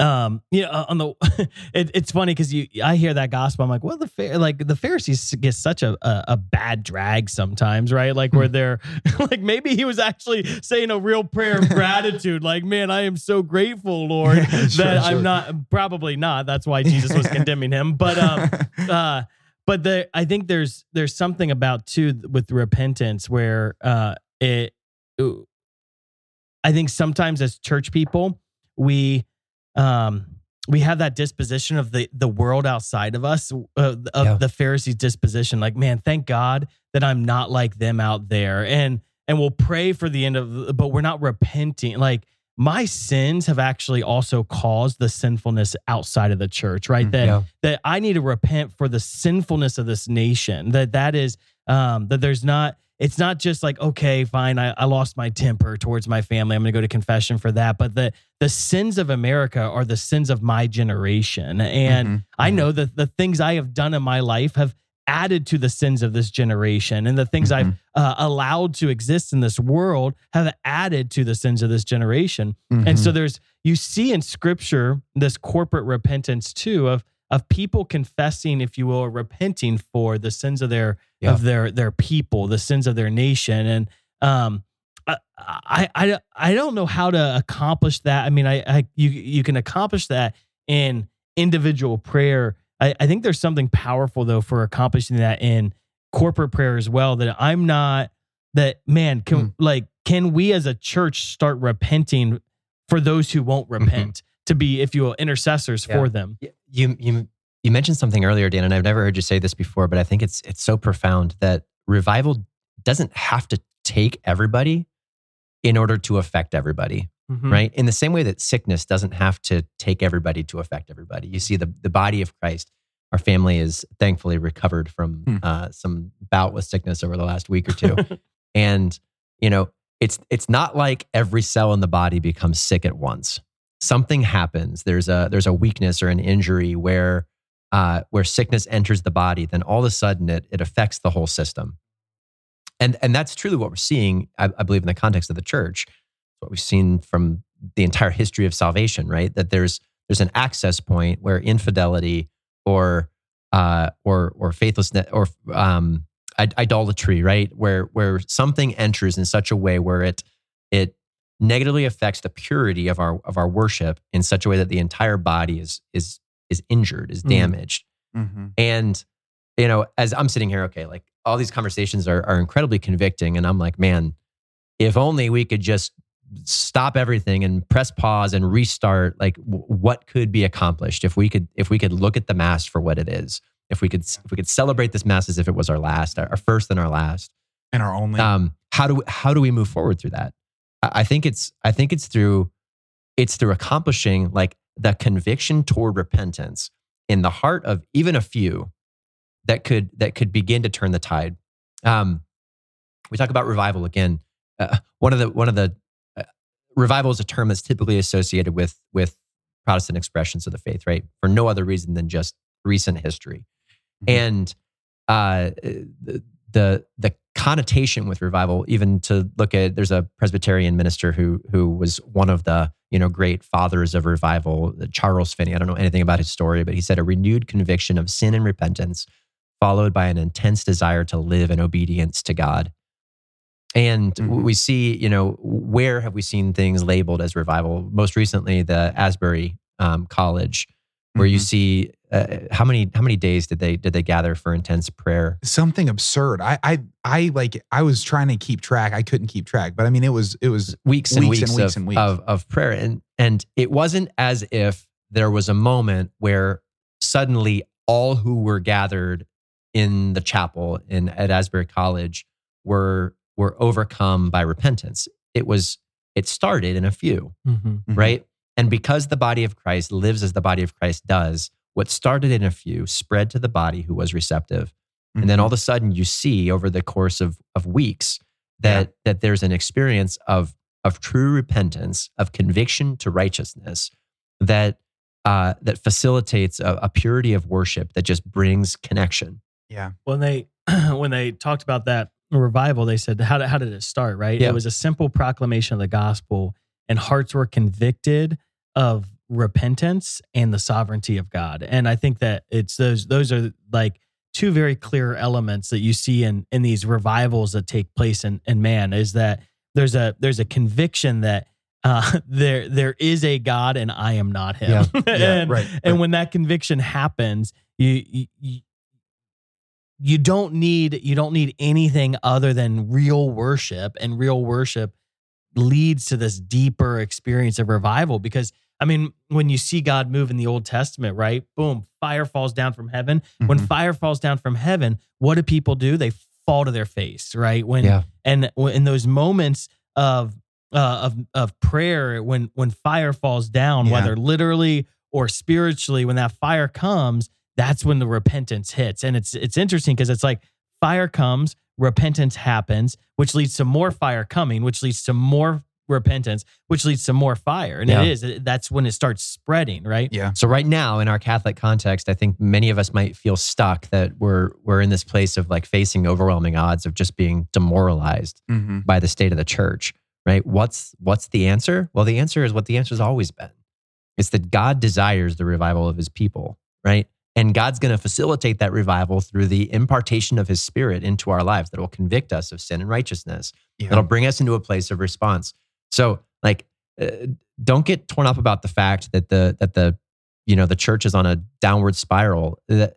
um, you know, on the *laughs* it, it's funny because you I hear that gospel, I'm like, well, the fair like the Pharisees get such a, a a bad drag sometimes, right? Like where they're *laughs* like maybe he was actually saying a real prayer of gratitude, like, man, I am so grateful, Lord, *laughs* Yeah, sure, that I'm sure. not probably not. That's why Jesus was condemning him. But um uh but the I think there's there's something about too with repentance where uh it I think sometimes as church people we um we have that disposition of the the world outside of us uh, of Yeah. the Pharisees disposition like man thank God that I'm not like them out there and and we'll pray for the end of but we're not repenting like my sins have actually also caused the sinfulness outside of the church right Mhm. that Yeah. that I need to repent for the sinfulness of this nation. That that is um that there's not it's not just like okay fine I, I lost my temper towards my family i'm going to go to confession for that but the the sins of america are the sins of my generation and Mhm, i mhm. know that the things i have done in my life have added to the sins of this generation and the things i've Mhm. uh, allowed to exist in this world have added to the sins of this generation and Mhm. so there's you see in scripture this corporate repentance too of of people confessing, if you will, or repenting for the sins of their Yeah. of their their people, the sins of their nation. And um I, I I don't know how to accomplish that. I mean, I, I you you can accomplish that in individual prayer. I, I think there's something powerful though for accomplishing that in corporate prayer as well. That I'm not that man can Hmm. like can we as a church start repenting for those who won't repent to be if you will intercessors Yeah. for them You you you mentioned something earlier, Dan, and I've never heard you say this before, but I think it's it's so profound that revival doesn't have to take everybody in order to affect everybody, Mhm. right? In the same way that sickness doesn't have to take everybody to affect everybody. You see the the body of Christ. Our family is thankfully recovered from Hmm. uh, some bout with sickness over the last week or two, *laughs* and you know it's it's not like every cell in the body becomes sick at once something happens. There's a there's a weakness or an injury where uh, where sickness enters the body. Then all of a sudden it it affects the whole system. And and that's truly what we're seeing. I, I believe in the context of the church, what we've seen from the entire history of salvation. Right, that there's there's an access point where infidelity or uh, or or faithlessness or um, idolatry, right, where where something enters in such a way where it it negatively affects the purity of our of our worship in such a way that the entire body is is is injured, is Mm. damaged. Mhm. And you know, as I'm sitting here, okay, like all these conversations are are incredibly convicting, and I'm like, man, if only we could just stop everything and press pause and restart. Like, w- what could be accomplished if we could if we could look at the mass for what it is? If we could if we could celebrate this mass as if it was our last, our first and our last And our only. um, how do how do we move forward through that? I I think it's I think it's through it's through accomplishing like the conviction toward repentance in the heart of even a few that could that could begin to turn the tide. Um, we talk about revival again. Uh, one of the one of the uh, revival is a term that's typically associated with with Protestant expressions of the faith, right? For no other reason than just recent history, Mhm. and uh, the, the the connotation with revival, even to look at there's a Presbyterian minister who who was one of the you know great fathers of revival, Charles Finney. I don't know anything about his story, but he said a renewed conviction of sin and repentance, followed by an intense desire to live in obedience to God. And Mhm. we see, you know, where have we seen things labeled as revival? Most recently, the Asbury um, College, where you Mhm. see uh, how many how many days did they did they gather for intense prayer? something absurd. I, I, I like. I was trying to keep track. I couldn't keep track, but I mean, it was, it was. weeks and Weeks weeks, and weeks of, and weeks. Of, of prayer. And, and it wasn't as if there was a moment where suddenly all who were gathered in the chapel in at Asbury College were were overcome by repentance. It was it started in a few, Mhm. Mhm. right? And because the body of Christ lives as the body of Christ does, what started in a few spread to the body who was receptive. And then Mhm. all of a sudden you see over the course of, of weeks that, that there's an experience of, of true repentance, of conviction to righteousness that, uh, that facilitates a, a purity of worship that just brings connection. yeah. when they *clears throat* when they talked about that revival, they said, "How did how did it start?" Right? Yeah. It was a simple proclamation of the gospel, and hearts were convicted of repentance and the sovereignty of God. And I think that it's those those are like two very clear elements that you see in in these revivals that take place in in man is that there's a there's a conviction that uh, *laughs* there there is a God and I am not him. Yeah. *laughs* Yeah, and, right, and when that conviction happens, you you you don't need you don't need anything other than real worship, and real worship leads to this deeper experience of revival. Because I mean, when you see God move in the Old Testament, right? Boom, fire falls down from heaven. When Mhm. fire falls down from heaven, what do people do? They fall to their face, right? When Yeah. and in those moments of uh, of of prayer, when when fire falls down, Yeah. whether literally or spiritually, when that fire comes, that's when the repentance hits. And it's it's interesting because it's like fire comes, repentance happens, which leads to more fire coming, which leads to more repentance, which leads to more fire. And Yeah. it is that's when it starts spreading, right? Yeah. So right now in our Catholic context, I think many of us might feel stuck that we're we're in this place of like facing overwhelming odds of just being demoralized hmm by the state of the church, right? What's what's the answer? Well, the answer is what the answer's always been. It's that God desires the revival of his people, right? And God's going to facilitate that revival through the impartation of his spirit into our lives that will convict us of sin and righteousness. Yeah. That'll bring us into a place of response. So, like uh, don't get torn up about the fact that the that the you know the church is on a downward spiral. The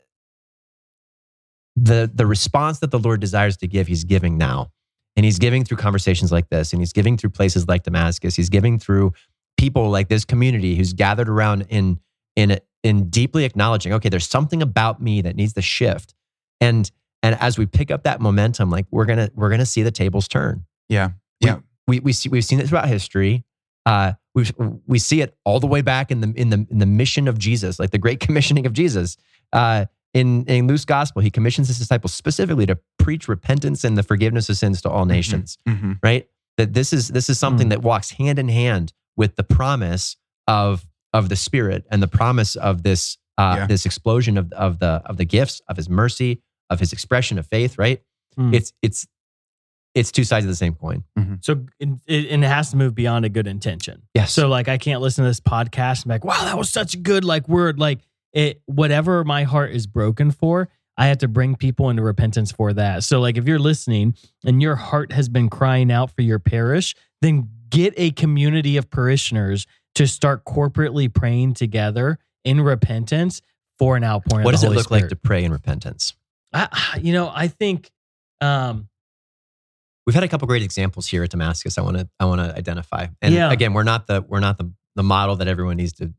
the, the response that the Lord desires to give, he's giving now. And he's giving through conversations like this, and he's giving through places like Damascus. He's giving through people like this community who's gathered around in in in deeply acknowledging, okay, there's something about me that needs to shift. And and as we pick up that momentum, like we're gonna we're gonna see the tables turn. Yeah. Yeah. We we see we've seen it throughout history. Uh, we we see it all the way back in the in the in the mission of Jesus, like the great *laughs* commissioning of Jesus. Uh, in in Luke's gospel, he commissions his disciples specifically to preach repentance and the forgiveness of sins to all nations. hmm Right? That this is this is something that walks hand in hand with the promise of of the Spirit and the promise of this uh, Yeah. this explosion of of the of the gifts of His mercy of His expression of faith. Right? Hmm. It's it's it's two sides of the same coin. So it, it, and it has to move beyond a good intention. Yes. So like I can't listen to this podcast and be like, wow, that was such a good like word. Like it whatever my heart is broken for, I have to bring people into repentance for that. So like if you're listening and your heart has been crying out for your parish, then get a community of parishioners to start corporately praying together in repentance for an outpouring. what of does the it Holy look like to pray in repentance? I, you know, I think um We've had a couple great examples here at Damascus. I want to I want to identify. And Yeah. again, we're not the we're not the the model that everyone needs to.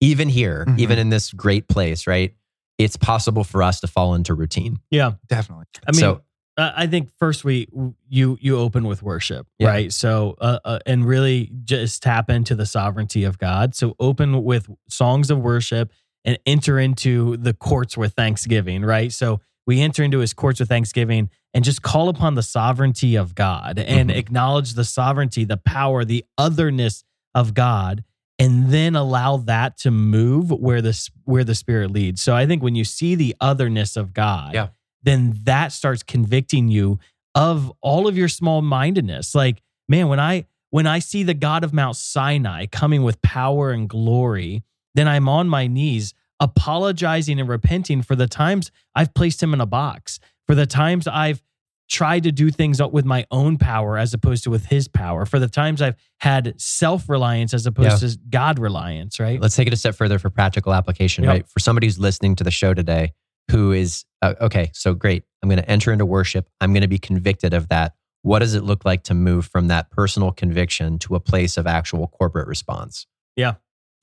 Even here, Mhm. even in this great place, right? It's possible for us to fall into routine. yeah. Definitely. I mean, So- I think first we you you open with worship, Yeah. right? So uh, uh, and really just tap into the sovereignty of God. So open with songs of worship and enter into the courts with thanksgiving, right? So we enter into his courts with thanksgiving and just call upon the sovereignty of God and Mhm. acknowledge the sovereignty, the power, the otherness of God and then allow that to move where the where the spirit leads. So I think when you see the otherness of God, Yeah. then that starts convicting you of all of your small mindedness. Like, man, when I when I see the God of Mount Sinai coming with power and glory, then I'm on my knees apologizing and repenting for the times I've placed him in a box, for the times I've tried to do things with my own power as opposed to with his power, for the times I've had self reliance as opposed to God reliance, right? Let's take it a step further for practical application, Yep. right? For somebody who's listening to the show today, who is uh, okay, so great. I'm going to enter into worship. I'm going to be convicted of that. What does it look like to move from that personal conviction to a place of actual corporate response?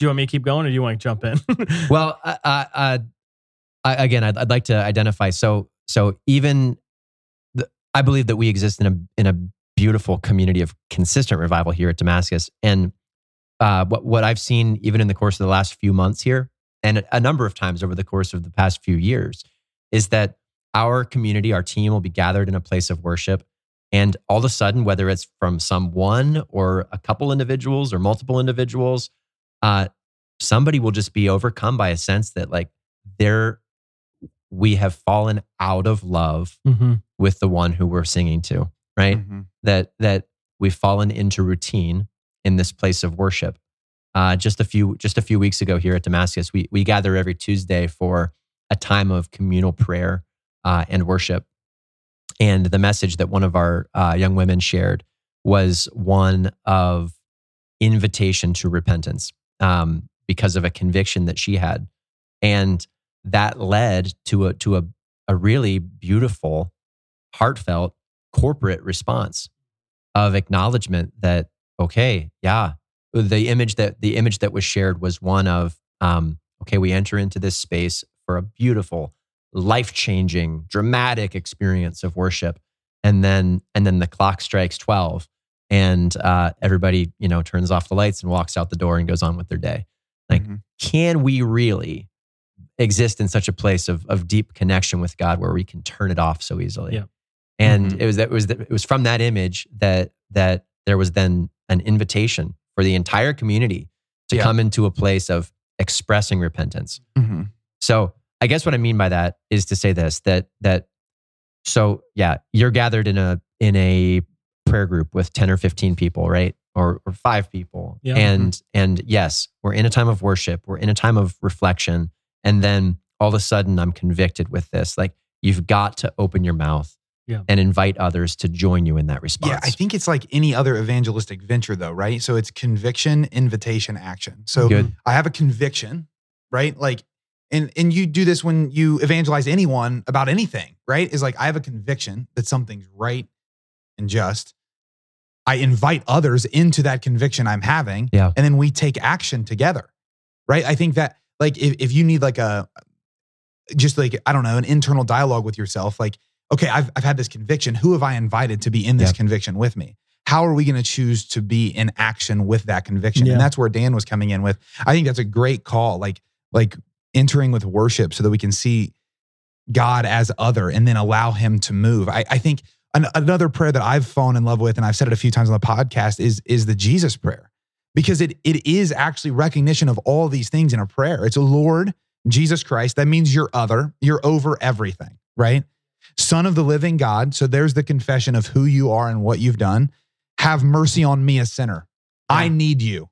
Do you want me to keep going or do you want to jump in? *laughs* Well, I, again, I'd, I'd like to identify. So, so even the, I believe that we exist in a in a beautiful community of consistent revival here at Damascus, and uh, what what I've seen even in the course of the last few months here, and a number of times over the course of the past few years, is that our community, our team, will be gathered in a place of worship. And all of a sudden, whether it's from someone or a couple individuals or multiple individuals, uh, somebody will just be overcome by a sense that like they're we have fallen out of love mm-hmm. with the one who we're singing to right Mhm. that that we've fallen into routine in this place of worship uh, just a few just a few weeks ago here at damascus we we gather every tuesday for a time of communal prayer uh, and worship and the message that one of our uh, young women shared was one of invitation to repentance um, because of a conviction that she had. And that led to a to a, a really beautiful heartfelt corporate response of acknowledgement that okay yeah the image that the image that was shared was one of um, okay we enter into this space for a beautiful life-changing dramatic experience of worship. And then and then the clock strikes 12 and uh, everybody you know turns off the lights and walks out the door and goes on with their day Like, Mhm. can we really exist in such a place of, of deep connection with God where we can turn it off so easily? Yeah. And Mhm. it was that it was it was from that image that that there was then an invitation for the entire community to Yeah. come into a place of expressing repentance. Mhm. So I guess what I mean by that is to say this that that so yeah, you're gathered in a in a prayer group with 10 or 15 people, right? Or or five people. Yeah. And mm-hmm. and yes, we're in a time of worship, we're in a time of reflection, and then all of a sudden I'm convicted with this. Like you've got to open your mouth Yeah. and invite others to join you in that response. Yeah, I think it's like any other evangelistic venture, though, right? So it's conviction, invitation, action. So Good. I have a conviction, right? Like, and and you do this when you evangelize anyone about anything, right? Is like I have a conviction that something's right and just. I invite others into that conviction I'm having, Yeah. and then we take action together, right? I think that like if, if you need like a just like I don't know an internal dialogue with yourself, like okay, I've I've had this conviction. Who have I invited to be in this Yeah. conviction with me? How are we going to choose to be in action with that conviction? Yeah. And that's where Dan was coming in with. I think that's a great call. Like like entering with worship so that we can see God as other and then allow Him to move. I, I think an, another prayer that I've fallen in love with, and I've said it a few times on the podcast, is is the Jesus prayer. because it it is actually recognition of all these things in a prayer. It's a Lord Jesus Christ. That means you're other, you're over everything, right? Son of the living God. So there's the confession of who you are and what you've done. Have mercy on me, a sinner. I need you.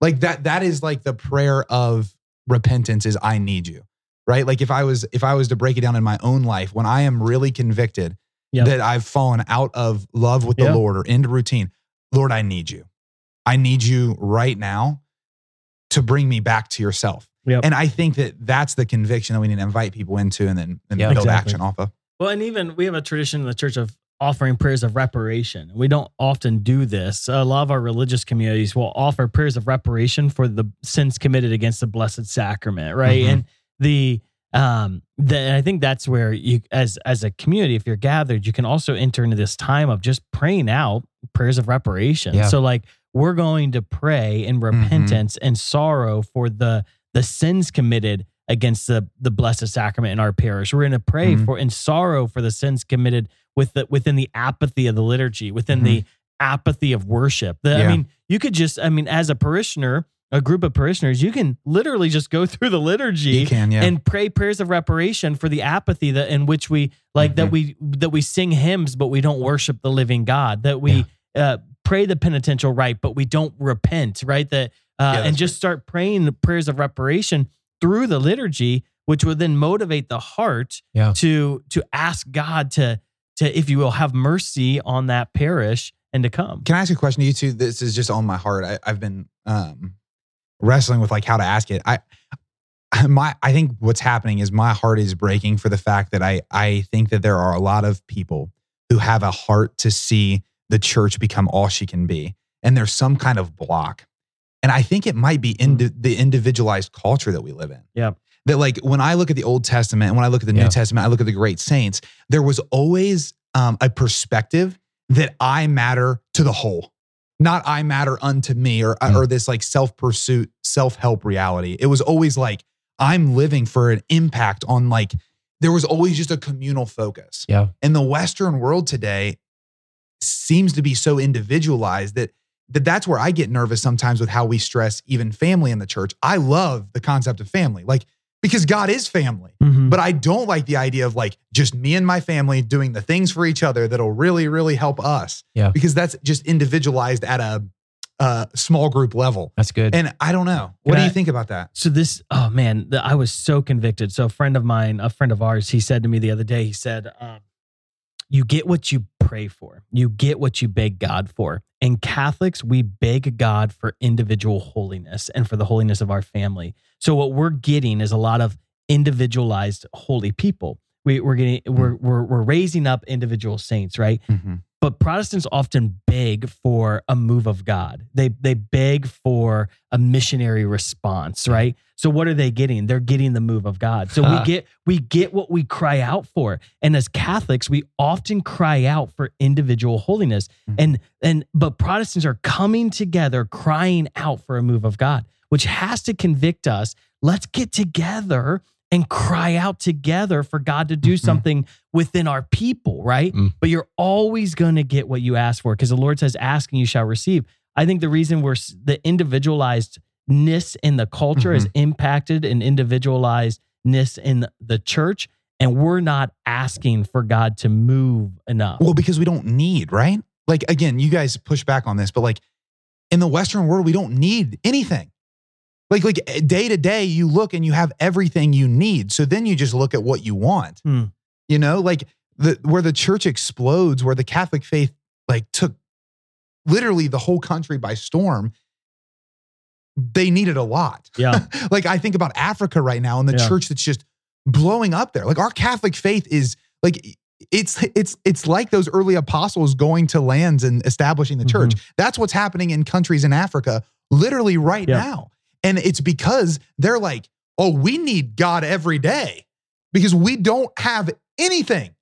Like that, that is like the prayer of repentance is I need you. Right. Like if I was, if I was to break it down in my own life, when I am really convicted Yep. that I've fallen out of love with the Yeah. Lord or into routine, Lord, I need you. I need you right now to bring me back to yourself. Yep. And I think that that's the conviction that we need to invite people into and then and Yeah. build Exactly. action off of. Well, and even we have a tradition in the church of offering prayers of reparation. We don't often do this. A lot of our religious communities will offer prayers of reparation for the sins committed against the Blessed Sacrament, right? Mhm. And the um the, and I think that's where you as as a community if you're gathered you can also enter into this time of just praying out prayers of reparation. Yeah. So like we're going to pray in repentance and sorrow for the the sins committed against the the blessed sacrament in our parish. We're going to pray Mhm. for in sorrow for the sins committed with the within the apathy of the liturgy, within the apathy of worship. The- I mean, you could just I mean as a parishioner, a group of parishioners, you can literally just go *laughs* through the liturgy can, yeah. and pray prayers of reparation for the apathy that in which we like that Mhm. we that we sing hymns but we don't worship the living God that we uh, pray the penitential rite but we don't repent right that uh, Yeah, and just start praying the prayers of reparation through the liturgy which would then motivate the heart Yeah. to to ask God to to if you will have mercy on that parish and to come Can I ask a question to you two? This is just on my heart. I, I've been um, wrestling with like how to ask it. I my I think what's happening is my heart is breaking for the fact that I I think that there are a lot of people who have a heart to see the church become all she can be, and there's some kind of block. And I think it might be in the individualized culture that we live in. Yeah. That like when I look at the Old Testament and when I look at the Yeah. New Testament, I look at the great saints. There was always um, a perspective that I matter to the whole, not I matter unto me or Mm. or this like self pursuit, self help reality. It was always like I'm living for an impact on like there was always just a communal focus. Yeah. And the Western world today seems to be so individualized that that that's where I get nervous sometimes with how we stress even family in the church. I love the concept of family, like because God is family. Mhm. But I don't like the idea of like just me and my family doing the things for each other that'll really, really help us. Yeah. Because that's just individualized at a, uh small group level. That's good. And I don't know. What Can do I- you think about that? So this, oh man, the, I was so convicted. So a friend of mine, a friend of ours, he said to me the other day, he said, um, "You get what you pray for. You get what you beg God for." And Catholics, we beg God for individual holiness and for the holiness of our family. So what we're getting is a lot of individualized holy people. We, we're getting, hmm. we're, we're we're raising up individual saints, right? Mm-hmm. But Protestants often beg for a move of God. They they beg for a missionary response, right? So what are they getting? They're getting the move of God. So we get we get what we cry out for. And as Catholics, we often cry out for individual holiness. Mhm. And and but Protestants are coming together crying out for a move of God, which has to convict us. Let's get together and cry out together for God to do Mhm. something within our people, right? Mm. But you're always going to get what you ask for because the Lord says, "Ask and you shall receive." I think the reason we're the individualizedness in the culture is impacted and individualizedness in the church, and we're not asking for God to move enough. Well, because we don't need, right? Like again, you guys push back on this, but like in the Western world, we don't need anything. Like like day to day, you look and you have everything you need. So then you just look at what you want. Hmm. You know, like the where the church explodes, where the Catholic faith like took literally the whole country by storm. They needed a lot. Yeah. *laughs* like I think about Africa right now and the Yeah. church that's just blowing up there. Like our Catholic faith is like it's it's it's like those early apostles going to lands and establishing the church. That's what's happening in countries in Africa literally right Yeah. now. And it's because they're like, "Oh, we need God every day because we don't have anything."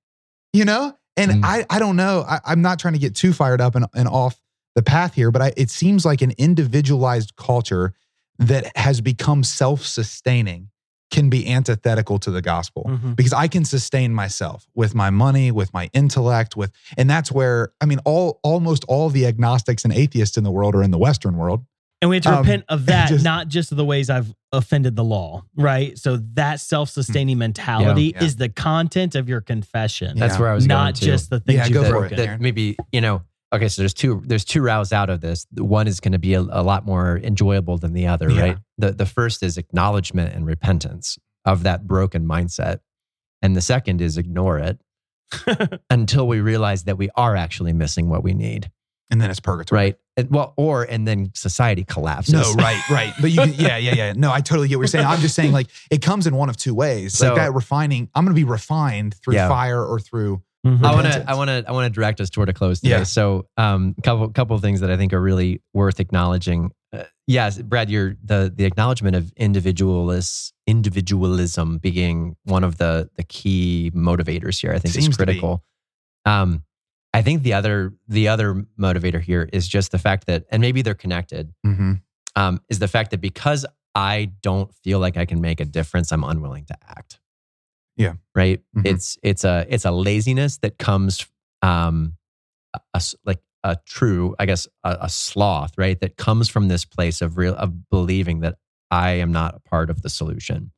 You know? And Mm. I I don't know. I, I'm not trying to get too fired up and, and off the path here, but I, it seems like an individualized culture that has become self-sustaining can be antithetical to the gospel Mhm. because I can sustain myself with my money, with my intellect, with and that's where I mean all almost all the agnostics and atheists in the world are in the western world. And we have to Um, repent of *laughs* that, just- not just the ways I've offended the law, right? So that self-sustaining mentality Yeah. is the content of your confession, That's Yeah. where I was not going to. just the things Yeah, you've go for it. that maybe you know okay so there's two there's two routes out of this one is going to be a, a lot more enjoyable than the other Yeah. right the the first is acknowledgement and repentance of that broken mindset and the second is ignore it *laughs* until we realize that we are actually missing what we need and then it's purgatory. right and, well or and then society collapses No, right, right. But you, yeah, yeah, yeah. No, I totally get what you're saying. I'm just saying, like, it comes in one of two ways. So- like that refining, I'm going to be refined through Yeah. fire or through. Mhm. I want to. I want to I want to direct us toward a close today. Yeah. So, um, couple couple of things that I think are really worth acknowledging. Uh, yes, Brad, you're the the acknowledgement of individualist individualism being one of the the key motivators here. I think Seems is to be. critical. Um, I think the other the other motivator here is just the fact that, and maybe they're connected. Mm-hmm. Um, is the fact that because I don't feel like I can make a difference, I'm unwilling to act. Yeah. Right. Mhm. It's it's a it's a laziness that comes um a, a like a true I guess a, a sloth right that comes from this place of real of believing that I am not a part of the solution.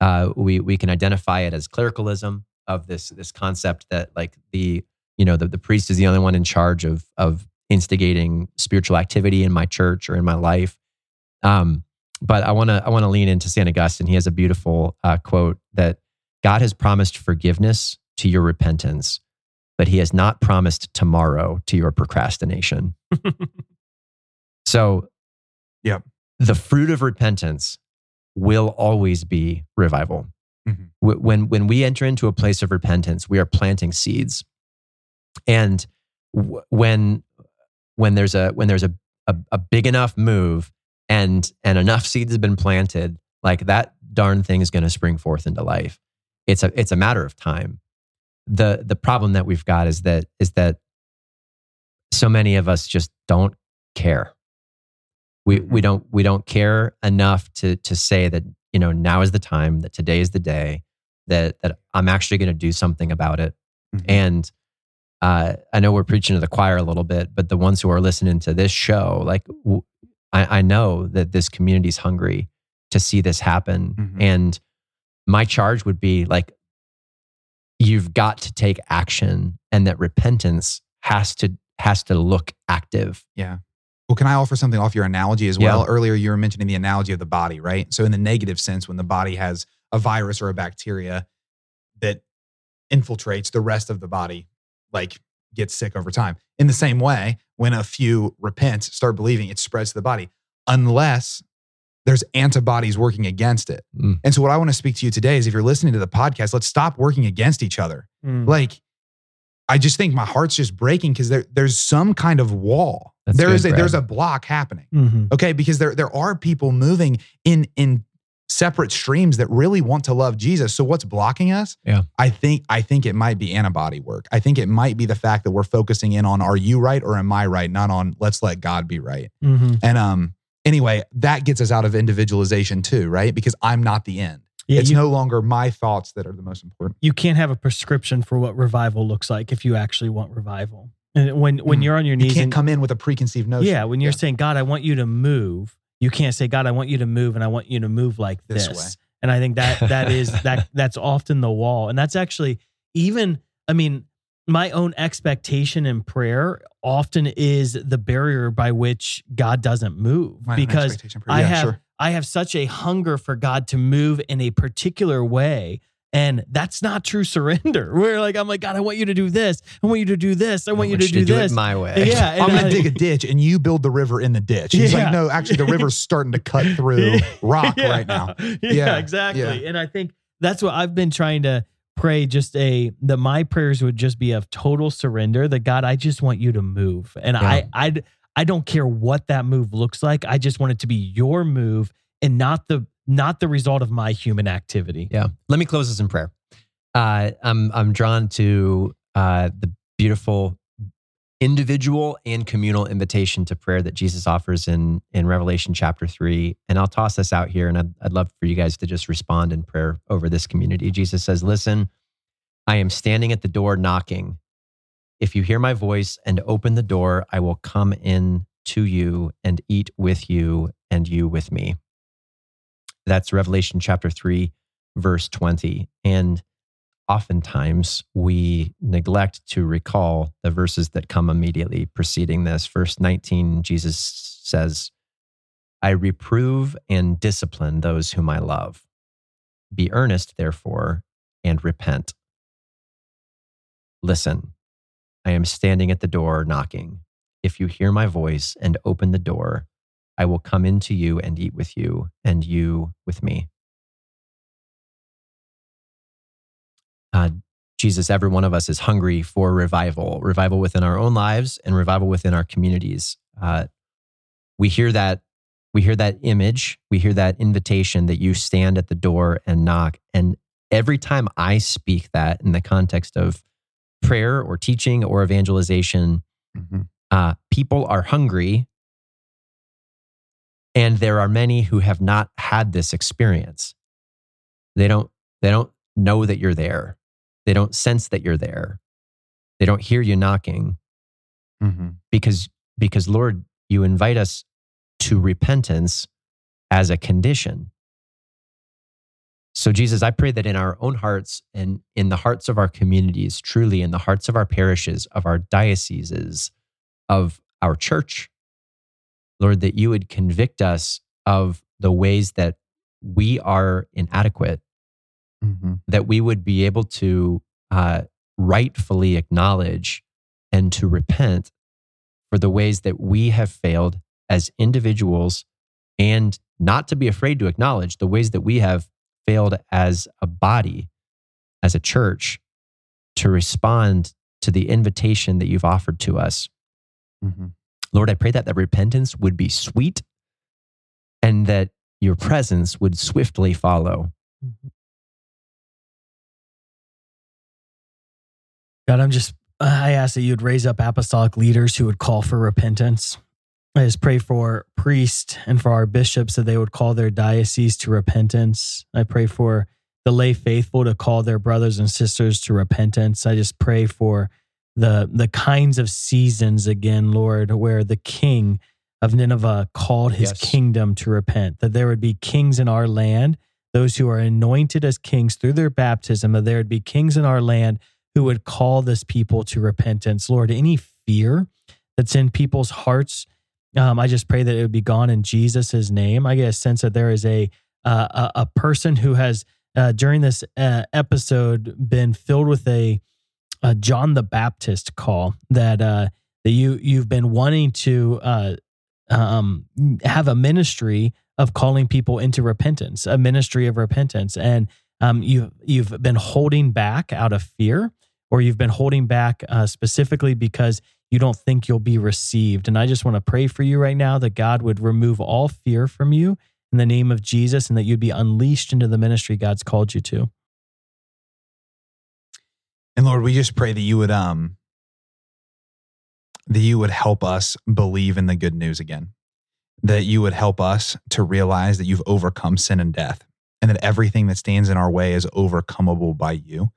Uh, we we can identify it as clericalism of this this concept that like the you know the, the priest is the only one in charge of of instigating spiritual activity in my church or in my life. Um, but I want to I want to lean into Saint Augustine. He has a beautiful uh, quote that God has promised forgiveness to your repentance, but He has not promised tomorrow to your procrastination. *laughs* so, Yep. the fruit of repentance will always be revival. Mhm. When when we enter into a place of repentance, we are planting seeds, and w- when when there's a when there's a, a a big enough move and and enough seeds have been planted, like that darn thing is going to spring forth into life. It's a it's a matter of time. the The problem that we've got is that is that so many of us just don't care. We we don't we don't care enough to to say that you know now is the time that today is the day that that I'm actually going to do something about it. Mhm. And uh, I know we're preaching to the choir a little bit, but the ones who are listening to this show, like w- I, I know that this community is hungry to see this happen. Mhm. And my charge would be like, you've got to take action, and that repentance has to has to look active. Yeah. Well, can I offer something off your analogy as Yeah. well? Earlier, you were mentioning the analogy of the body, right? So, in the negative sense, when the body has a virus or a bacteria that infiltrates the rest of the body, like gets sick over time. In the same way, when a few repent, start believing, it spreads to the body, unless there's antibodies working against it. Mm. And so, what I want to speak to you today is if you're listening to the podcast, let's stop working against each other Mm. like I just think my heart's just breaking because there there's some kind of wall. That's There good, is a Brad. there's a block happening. Mhm. Okay, because there there are people moving in in separate streams that really want to love Jesus. So what's blocking us? Yeah. I think I think it might be antibody work. I think it might be the fact that we're focusing in on are you right or am I right, not on let's let God be right. Mhm. And um anyway, that gets us out of individualization too, right? Because I'm not the end. Yeah, it's you, no longer my thoughts that are the most important. you can't have a prescription for what revival looks like if you actually want revival. And when when Mm. you're on your You knees, can't and, come in with a preconceived notion. yeah, when you're Yeah. saying God, I want you to move, you can't say God, I want you to move, and I want you to move like This this. And I think that that is *laughs* that that's often the wall, and that's actually even. I mean, my own expectation in prayer often is the barrier by which God doesn't move My because I yeah, have sure. I have such a hunger for God to move in a particular way. And that's not true surrender. *laughs* Where like I'm like, God, I want you to do this. I want you to do this. I want you to do, this. it my way. yeah. *laughs* I'm gonna I- dig a ditch and you build the river in the ditch. He's Yeah. like, no, actually, the river's *laughs* starting to cut through rock Yeah. right now. Yeah, Yeah, exactly. And I think that's what I've been trying to pray just a that my prayers would just be of total surrender that God I just want you to move and I I I don't care what that move looks like I just want it to be your move and not the not the result of my human activity. Yeah. Let me close this in prayer. Uh, I'm I'm drawn to uh, the beautiful individual and communal invitation to prayer that Jesus offers in in Revelation chapter three. And I'll toss this out here, and I'd, I'd love for you guys to just respond in prayer over this community. Jesus says, "Listen, I am standing at the door knocking. If you hear my voice and open the door, I will come in to you and eat with you and you with me. That's Revelation chapter 3, verse 20. And oftentimes we neglect to recall the verses that come immediately preceding this. Verse 19, Jesus says, I reprove and discipline those whom I love. Be earnest, therefore, and repent. Listen, I am standing at the door knocking. If you hear my voice and open the door, I will come into you and eat with you, and you with me. Uh, Jesus, every one of us is hungry for revival, revival within our own lives and revival within our communities. Uh, we hear that we hear that image, we hear that invitation that you stand at the door and knock. And every time I speak that in the context of prayer or teaching or evangelization, mm-hmm. uh, people are hungry. And there are many who have not had this experience. They don't, they don't know that you're there. They don't sense that you're there. They don't hear you knocking. Mm-hmm. Because, because Lord, you invite us to repentance as a condition. So, Jesus, I pray that in our own hearts and in the hearts of our communities, truly in the hearts of our parishes, of our dioceses, of our church, Lord, that you would convict us of the ways that we are inadequate, mm-hmm. that we would be able to uh, rightfully acknowledge and to repent for the ways that we have failed as individuals and not to be afraid to acknowledge the ways that we have failed as a body, as a church, to respond to the invitation that you've offered to us. Mm-hmm. Lord, I pray that that repentance would be sweet and that your presence would swiftly follow. Mm-hmm. God, I'm just, I ask that you'd raise up apostolic leaders who would call for repentance. I just pray for priests and for our bishops that they would call their diocese to repentance. I pray for the lay faithful to call their brothers and sisters to repentance. I just pray for the the kinds of seasons again, Lord, where the king of Nineveh called his yes. kingdom to repent, that there would be kings in our land, those who are anointed as kings through their baptism, that there would be kings in our land who would call this people to repentance. Lord, any fear that's in people's hearts um, I just pray that it would be gone in Jesus' name. I get a sense that there is a uh, a, a, person who has uh, during this uh, episode been filled with a, a, John the Baptist call that uh, that you you've been wanting to uh, um, have a ministry of calling people into repentance, a ministry of repentance, and um, you you've been holding back out of fear, or you've been holding back uh, specifically because you don't think you'll be received. And I just want to pray for you right now that God would remove all fear from you in the name of Jesus and that you'd be unleashed into the ministry God's called you to. And Lord, we just pray that you would um that you would help us believe in the good news again. That you would help us to realize that you've overcome sin and death and that everything that stands in our way is overcomable by you.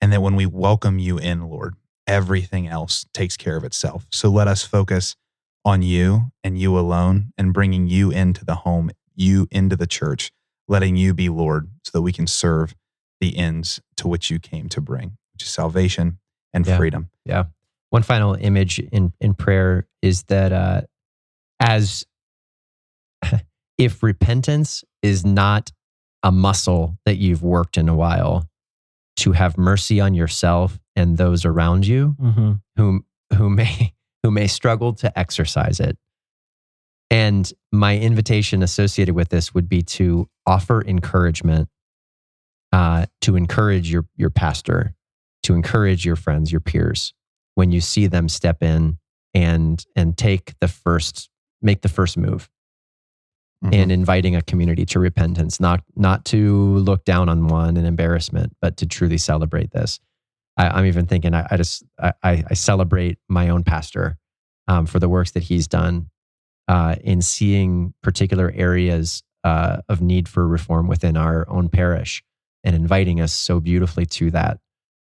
And that when we welcome you in, Lord, everything else takes care of itself. So let us focus on you and you alone and bringing you into the home, you into the church, letting you be Lord so that we can serve the ends to which you came to bring, which is salvation and yeah. freedom. Yeah. One final image in, in prayer is that uh, as *laughs* if repentance is not a muscle that you've worked in a while, to have mercy on yourself and those around you mm-hmm. who who may *laughs* who may struggle to exercise it. And my invitation associated with this would be to offer encouragement, uh, to encourage your your pastor, to encourage your friends, your peers, when you see them step in and and take the first make the first move mm-hmm. in inviting a community to repentance, not not to look down on one in embarrassment, but to truly celebrate this. I, am even thinking I, I just I, I, celebrate my own pastor um, for the works that he's done uh, in seeing particular areas uh, of need for reform within our own parish and inviting us so beautifully to that.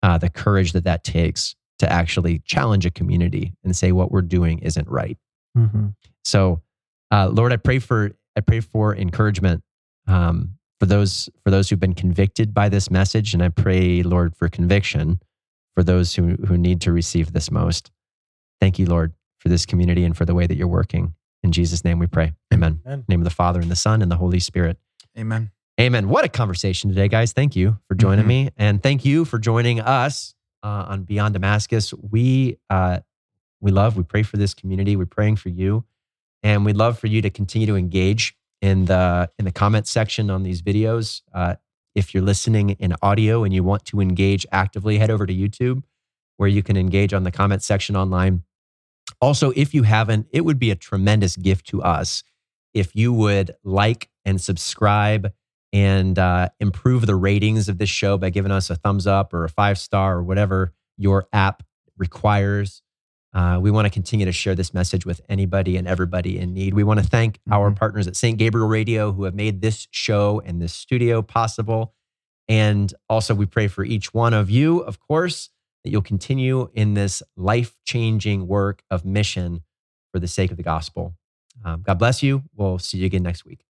Uh, the courage that that takes to actually challenge a community and say what we're doing isn't right. Mm-hmm. So, uh, Lord, I pray for I pray for encouragement um, for those for those who've been convicted by this message, and I pray, Lord, for conviction for those who who need to receive this most. Thank you, Lord, for this community and for the way that you're working. In Jesus' name, we pray. Amen. Amen. name of the Father and the Son and the Holy Spirit. Amen. Amen. What a conversation today, guys. Thank you for joining Mhm. me. And thank you for joining us uh, on Beyond Damascus. We, uh, we love, we pray for this community. We're praying for you. And we'd love for you to continue to engage in the, in the comment section on these videos. Uh, if you're listening in audio and you want to engage actively, head over to YouTube where you can engage on the comment section online. Also, if you haven't, it would be a tremendous gift to us if you would like and subscribe and uh, improve the ratings of this show by giving us a thumbs up or a five star or whatever your app requires. Uh, we want to continue to share this message with anybody and everybody in need. We want to thank our Mhm. partners at St. Gabriel Radio who have made this show and this studio possible. And also, we pray for each one of you, of course, that you'll continue in this life changing work of mission for the sake of the gospel. Um, God bless you. We'll see you again next week.